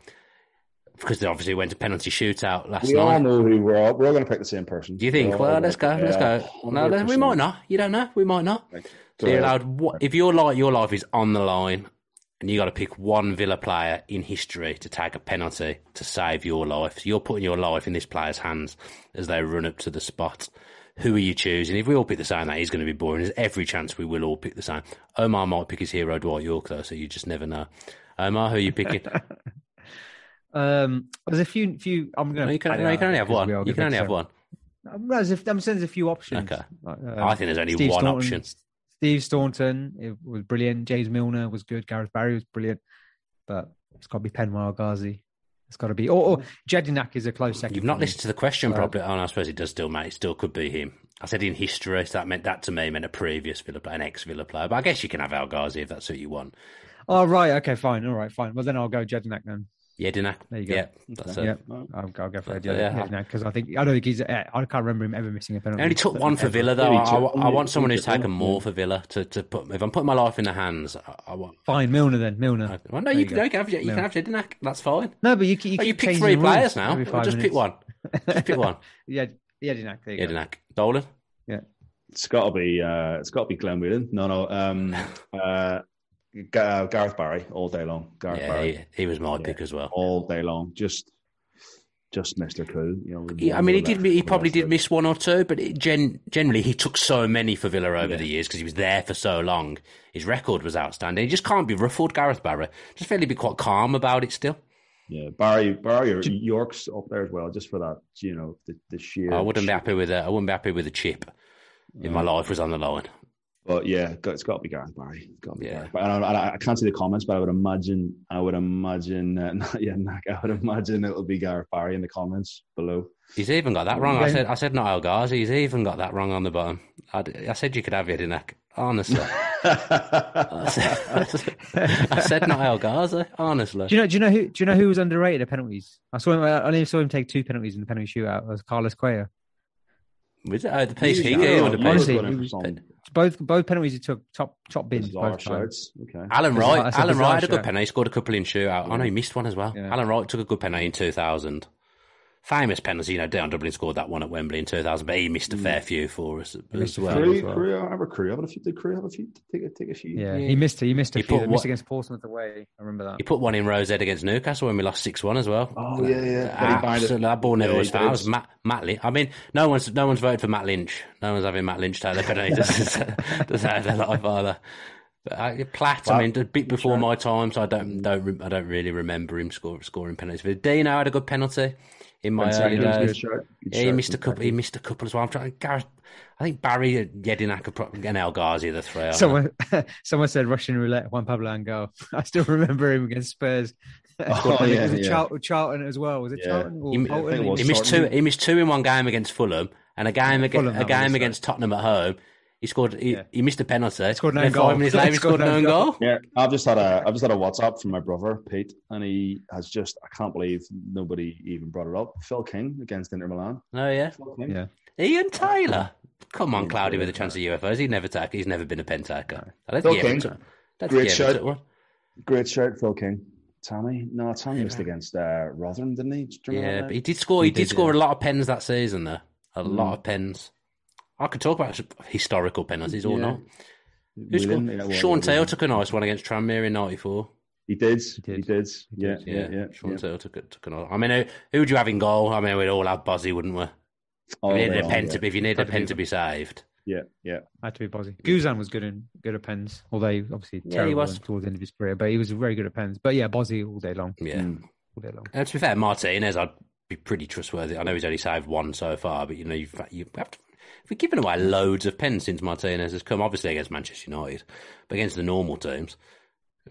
[SPEAKER 1] because they obviously went to penalty shootout last
[SPEAKER 2] we
[SPEAKER 1] night.
[SPEAKER 2] We all know who we're. We're going to pick the same person.
[SPEAKER 1] Do you think? Well, let's go. Let's go. No, we might not. You don't know. We might not. Right. You're allowed if your life your life is on the line and you got to pick one Villa player in history to take a penalty to save your life. So you're putting your life in this player's hands as they run up to the spot. Who are you choosing? If we all pick the same, that is going to be boring. There's every chance we will all pick the same. Omar might pick his hero Dwight Yorke though, so you just never know. Omar, who are you picking? [LAUGHS]
[SPEAKER 3] um, there's a few. Few. I'm going.
[SPEAKER 1] No, you can, no, you can only have one. You can only have one.
[SPEAKER 3] There's a, I'm saying there's a few options.
[SPEAKER 1] Okay. Um, I think there's only Steve one Staunton, option.
[SPEAKER 3] Steve Staunton it was brilliant. James Milner was good. Gareth Barry was brilliant. But it's got to be Penwar Ghazi. It's got to be. Or, or Jedinak is a close second.
[SPEAKER 1] You've not listened to the question properly. Oh, no, I suppose it does still, mate. It still could be him. I said in history, so that meant that to me meant a previous Villa player, an ex Villa player. But I guess you can have El Ghazi if that's what you want.
[SPEAKER 3] Oh, right. Okay, fine. All right, fine. Well, then I'll go Jedinak then.
[SPEAKER 1] Jedinak.
[SPEAKER 3] There you go.
[SPEAKER 1] Yeah, that's it.
[SPEAKER 3] Yeah, I'll, I'll go for
[SPEAKER 1] That's
[SPEAKER 3] Eddie
[SPEAKER 1] yeah.
[SPEAKER 3] because I think I don't think he's. I can't remember him ever missing a penalty.
[SPEAKER 1] He only took one for
[SPEAKER 3] Ever.
[SPEAKER 1] Villa though.
[SPEAKER 2] Yeah,
[SPEAKER 1] I, I- I want someone who's
[SPEAKER 2] took
[SPEAKER 1] taken more for Villa to, to put. If I'm putting my life in their hands, I, I want.
[SPEAKER 3] Fine, Milner then. Milner.
[SPEAKER 1] I, well, no,
[SPEAKER 3] There
[SPEAKER 1] you,
[SPEAKER 3] you
[SPEAKER 1] can,
[SPEAKER 3] go.
[SPEAKER 1] you can have you
[SPEAKER 3] No.
[SPEAKER 1] can have Jedinak. That's fine.
[SPEAKER 3] No, but you can- you
[SPEAKER 1] Oh, you pick three players now.
[SPEAKER 3] every five
[SPEAKER 1] Just pick one. Just pick one. [LAUGHS]
[SPEAKER 3] Yeah, yeah, Dinak. There you go.
[SPEAKER 1] Jedinak. Dolan.
[SPEAKER 3] Yeah.
[SPEAKER 2] It's got to be. Uh, it's got to be Glenn Whelan. No, no. Um, [LAUGHS] uh, Ga- uh, Gareth Barry all day long. Gareth
[SPEAKER 1] Yeah,
[SPEAKER 2] Barry
[SPEAKER 1] he, he was my
[SPEAKER 2] Yeah.
[SPEAKER 1] pick as well.
[SPEAKER 2] all day long. Just, just Mister Cool. You know.
[SPEAKER 1] Yeah, I mean, he did. He probably did miss one or two, but it gen, generally he took so many for Villa over
[SPEAKER 2] Yeah.
[SPEAKER 1] the years because he was there for so long. His record was outstanding. He just can't be ruffled, Gareth Barry. Just he'd be quite calm about it still.
[SPEAKER 2] Yeah, Barry, Barry, or Yorke's up there as well, just for that. You know, the, the sheer.
[SPEAKER 1] I wouldn't be happy with a. I wouldn't be happy with a chip if my life was on the line.
[SPEAKER 2] But yeah, it's got to be Gareth Barry. It's got to be
[SPEAKER 1] Yeah.
[SPEAKER 2] Gareth. But I, don't, I, I can't see the comments, but I would imagine, I would imagine, uh, [LAUGHS] not, yeah, Nak, I would imagine it will be Gareth Barry in the comments below.
[SPEAKER 1] He's even got that wrong. I said. I said not El Ghazi. He's even got that wrong on the bottom. I, I said you could have Jedinak. Honestly, I [LAUGHS] said, I said not El Ghazi. Honestly,
[SPEAKER 3] Do you know? Do you know who? Do you know who was underrated at penalties? I saw him. I only saw him take two penalties in the penalty shootout. It was Carlos Cuellar.
[SPEAKER 1] was it oh, the piece he
[SPEAKER 2] Yeah,
[SPEAKER 1] gave?
[SPEAKER 2] yeah,
[SPEAKER 1] or the
[SPEAKER 2] he
[SPEAKER 3] Honestly, he was-
[SPEAKER 2] some-
[SPEAKER 3] Both both penalties he took top top bins both times.
[SPEAKER 2] Okay.
[SPEAKER 1] Alan Wright. Alan Wright had a good
[SPEAKER 3] shout.
[SPEAKER 1] penalty. He scored a couple in shootout. I know he missed one as well.
[SPEAKER 3] Yeah.
[SPEAKER 1] Alan Wright took a good penalty in 2000. Famous penalty, you know. Dion Dublin scored that one at Wembley in 2000, but he missed a fair few for us as well.
[SPEAKER 3] few.
[SPEAKER 2] Crew,
[SPEAKER 3] as well.
[SPEAKER 2] crew, I have a crew. Have a few. Did crew have a few? Take a take a few.
[SPEAKER 3] Yeah,
[SPEAKER 1] Yeah.
[SPEAKER 3] he missed it. He missed a
[SPEAKER 1] He
[SPEAKER 3] few.
[SPEAKER 1] put
[SPEAKER 3] He
[SPEAKER 1] what-
[SPEAKER 3] missed against Portsmouth away. I remember that.
[SPEAKER 1] He put one in Rosette against Newcastle when we lost six one as well.
[SPEAKER 2] Oh yeah, yeah. But he banged it.
[SPEAKER 1] Absolutely, that ball never
[SPEAKER 2] Yeah,
[SPEAKER 1] was
[SPEAKER 2] he
[SPEAKER 1] fouled. Was Matt, Matt Lynch. I mean, no one's no one's voted for Matt Lynch. No one's having Matt Lynch take the penalty. Does does have their life either. But uh, Platt, I mean, a bit before my time, so I don't don't I don't really remember him score, scoring penalties. But Dino had a good penalty in my
[SPEAKER 2] Ben
[SPEAKER 1] early days.
[SPEAKER 2] good shout. Good
[SPEAKER 1] Yeah, he missed a
[SPEAKER 2] from
[SPEAKER 1] couple. He missed a couple as well. I'm trying. Gareth, I think Barry, Jedinak, and Pro- and El Ghazi the three. I don't know.
[SPEAKER 3] Someone, [LAUGHS] someone said Russian roulette, Juan Pablo Angel. [LAUGHS] I still remember him against Spurs. [LAUGHS]
[SPEAKER 2] Oh,
[SPEAKER 3] was
[SPEAKER 2] yeah,
[SPEAKER 3] it
[SPEAKER 2] yeah.
[SPEAKER 3] Charlton, Charlton as well? Was it
[SPEAKER 2] Yeah.
[SPEAKER 3] Charlton or
[SPEAKER 1] He,
[SPEAKER 3] Bolton?
[SPEAKER 2] was
[SPEAKER 1] he missed two. He missed two in one game against Fulham, and a game against
[SPEAKER 3] Fulham,
[SPEAKER 1] a game against Tottenham at home. He scored. He,
[SPEAKER 3] Yeah.
[SPEAKER 1] he missed a penalty.
[SPEAKER 3] He scored an
[SPEAKER 1] And
[SPEAKER 3] own goal.
[SPEAKER 1] Five minutes [LAUGHS] later, he scored an own goal.
[SPEAKER 2] Yeah, I've just had a I've just had a WhatsApp from my brother Pete, and he has just I can't believe nobody even brought it up. Phil King against Inter Milan.
[SPEAKER 1] Oh yeah,
[SPEAKER 2] Phil King.
[SPEAKER 3] Yeah.
[SPEAKER 1] Ian Taylor. Come on, Cloudy, with a chance of UFOs. He'd never take. He's never been a pen taker. I don't
[SPEAKER 2] Phil
[SPEAKER 1] think he ever
[SPEAKER 2] King.
[SPEAKER 1] took.
[SPEAKER 2] Great
[SPEAKER 1] he ever one.
[SPEAKER 2] Great shirt, Phil King. Tommy, no, Tommy missed against uh, Rotherham, didn't he? Do you remember
[SPEAKER 1] Yeah, but he did score. He,
[SPEAKER 3] He
[SPEAKER 1] did,
[SPEAKER 3] did,
[SPEAKER 1] score
[SPEAKER 3] yeah.
[SPEAKER 1] a lot of pens that season, though. A
[SPEAKER 2] Mm.
[SPEAKER 1] lot of pens. I could talk about historical penalties or
[SPEAKER 2] Yeah.
[SPEAKER 1] not. Who
[SPEAKER 2] Whelan,
[SPEAKER 1] scored?
[SPEAKER 2] yeah, well,
[SPEAKER 1] Sean Taylor took a nice one against Tranmere in '94.
[SPEAKER 2] He did. He
[SPEAKER 3] did.
[SPEAKER 2] did. Yeah,
[SPEAKER 1] Yeah,
[SPEAKER 2] yeah, yeah.
[SPEAKER 1] Sean
[SPEAKER 2] yeah.
[SPEAKER 1] Taylor took it. Took an. I mean, who, who would you have in goal? I mean, we'd all have Bozzy, wouldn't we?
[SPEAKER 2] All
[SPEAKER 1] if you
[SPEAKER 2] day
[SPEAKER 1] needed a pen
[SPEAKER 2] yeah.
[SPEAKER 1] to, if you needed a pen
[SPEAKER 3] be-
[SPEAKER 1] to be saved.
[SPEAKER 2] Yeah, yeah.
[SPEAKER 3] Had to be Bozzy. Guzan was good in good at pens, although he obviously
[SPEAKER 1] Yeah, he
[SPEAKER 3] terrible
[SPEAKER 1] was.
[SPEAKER 3] towards the end of his career. But he was very good at pens. But yeah, Bozzy all day long,
[SPEAKER 1] Yeah.
[SPEAKER 2] Mm.
[SPEAKER 3] all day long.
[SPEAKER 1] And to be fair, Martinez, I'd be pretty trustworthy. I know he's only saved one so far, but you know, you've, you have to. We've given away loads of pens since Martinez has come. Obviously against Manchester United, but against the normal teams,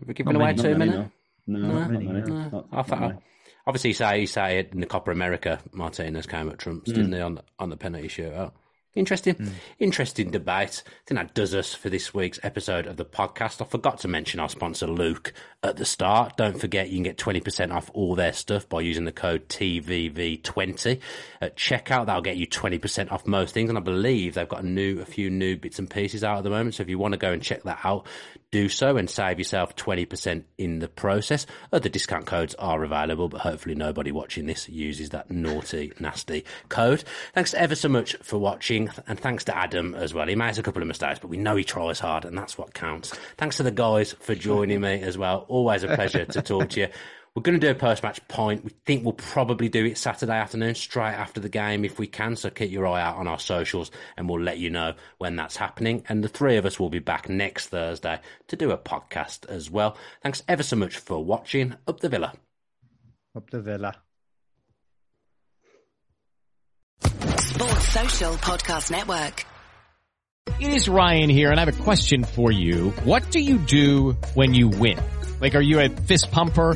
[SPEAKER 1] we've given away
[SPEAKER 3] many,
[SPEAKER 1] too many.
[SPEAKER 2] no. No,
[SPEAKER 1] No,
[SPEAKER 2] not many.
[SPEAKER 3] no.
[SPEAKER 1] No.
[SPEAKER 2] Not many.
[SPEAKER 1] Obviously, say say it in the Copa America. Martinez came at Trumps, didn't hmm. they, on the, on the penalty shootout? Interesting, hmm. interesting debate. I think that does us for this week's episode of the podcast. I forgot to mention our sponsor Luke at the start. Don't forget you can get twenty percent off all their stuff by using the code TVV20 at checkout. That'll get you twenty percent off most things, and I believe they've got a new a few new bits and pieces out at the moment. So if you want to go and check that out, do so and save yourself twenty percent in the process. Other discount codes are available, but hopefully nobody watching this uses that naughty, [LAUGHS] nasty code. Thanks ever so much for watching, and thanks to Adam as well. He makes a couple of mistakes, but we know he tries hard, and that's what counts. Thanks to the guys for joining me as well. Always a pleasure to talk to you. We're going to do a post match point. We think we'll probably do it Saturday afternoon, straight after the game if we can. So keep your eye out on our socials and we'll let you know when that's happening. And the three of us will be back next Thursday to do a podcast as well. Thanks ever so much for watching. Up the Villa.
[SPEAKER 3] Up the Villa.
[SPEAKER 4] Sports Social Podcast Network.
[SPEAKER 5] It is Ryan here, and I have a question for you. What do you do when you win? Like, are you a fist pumper?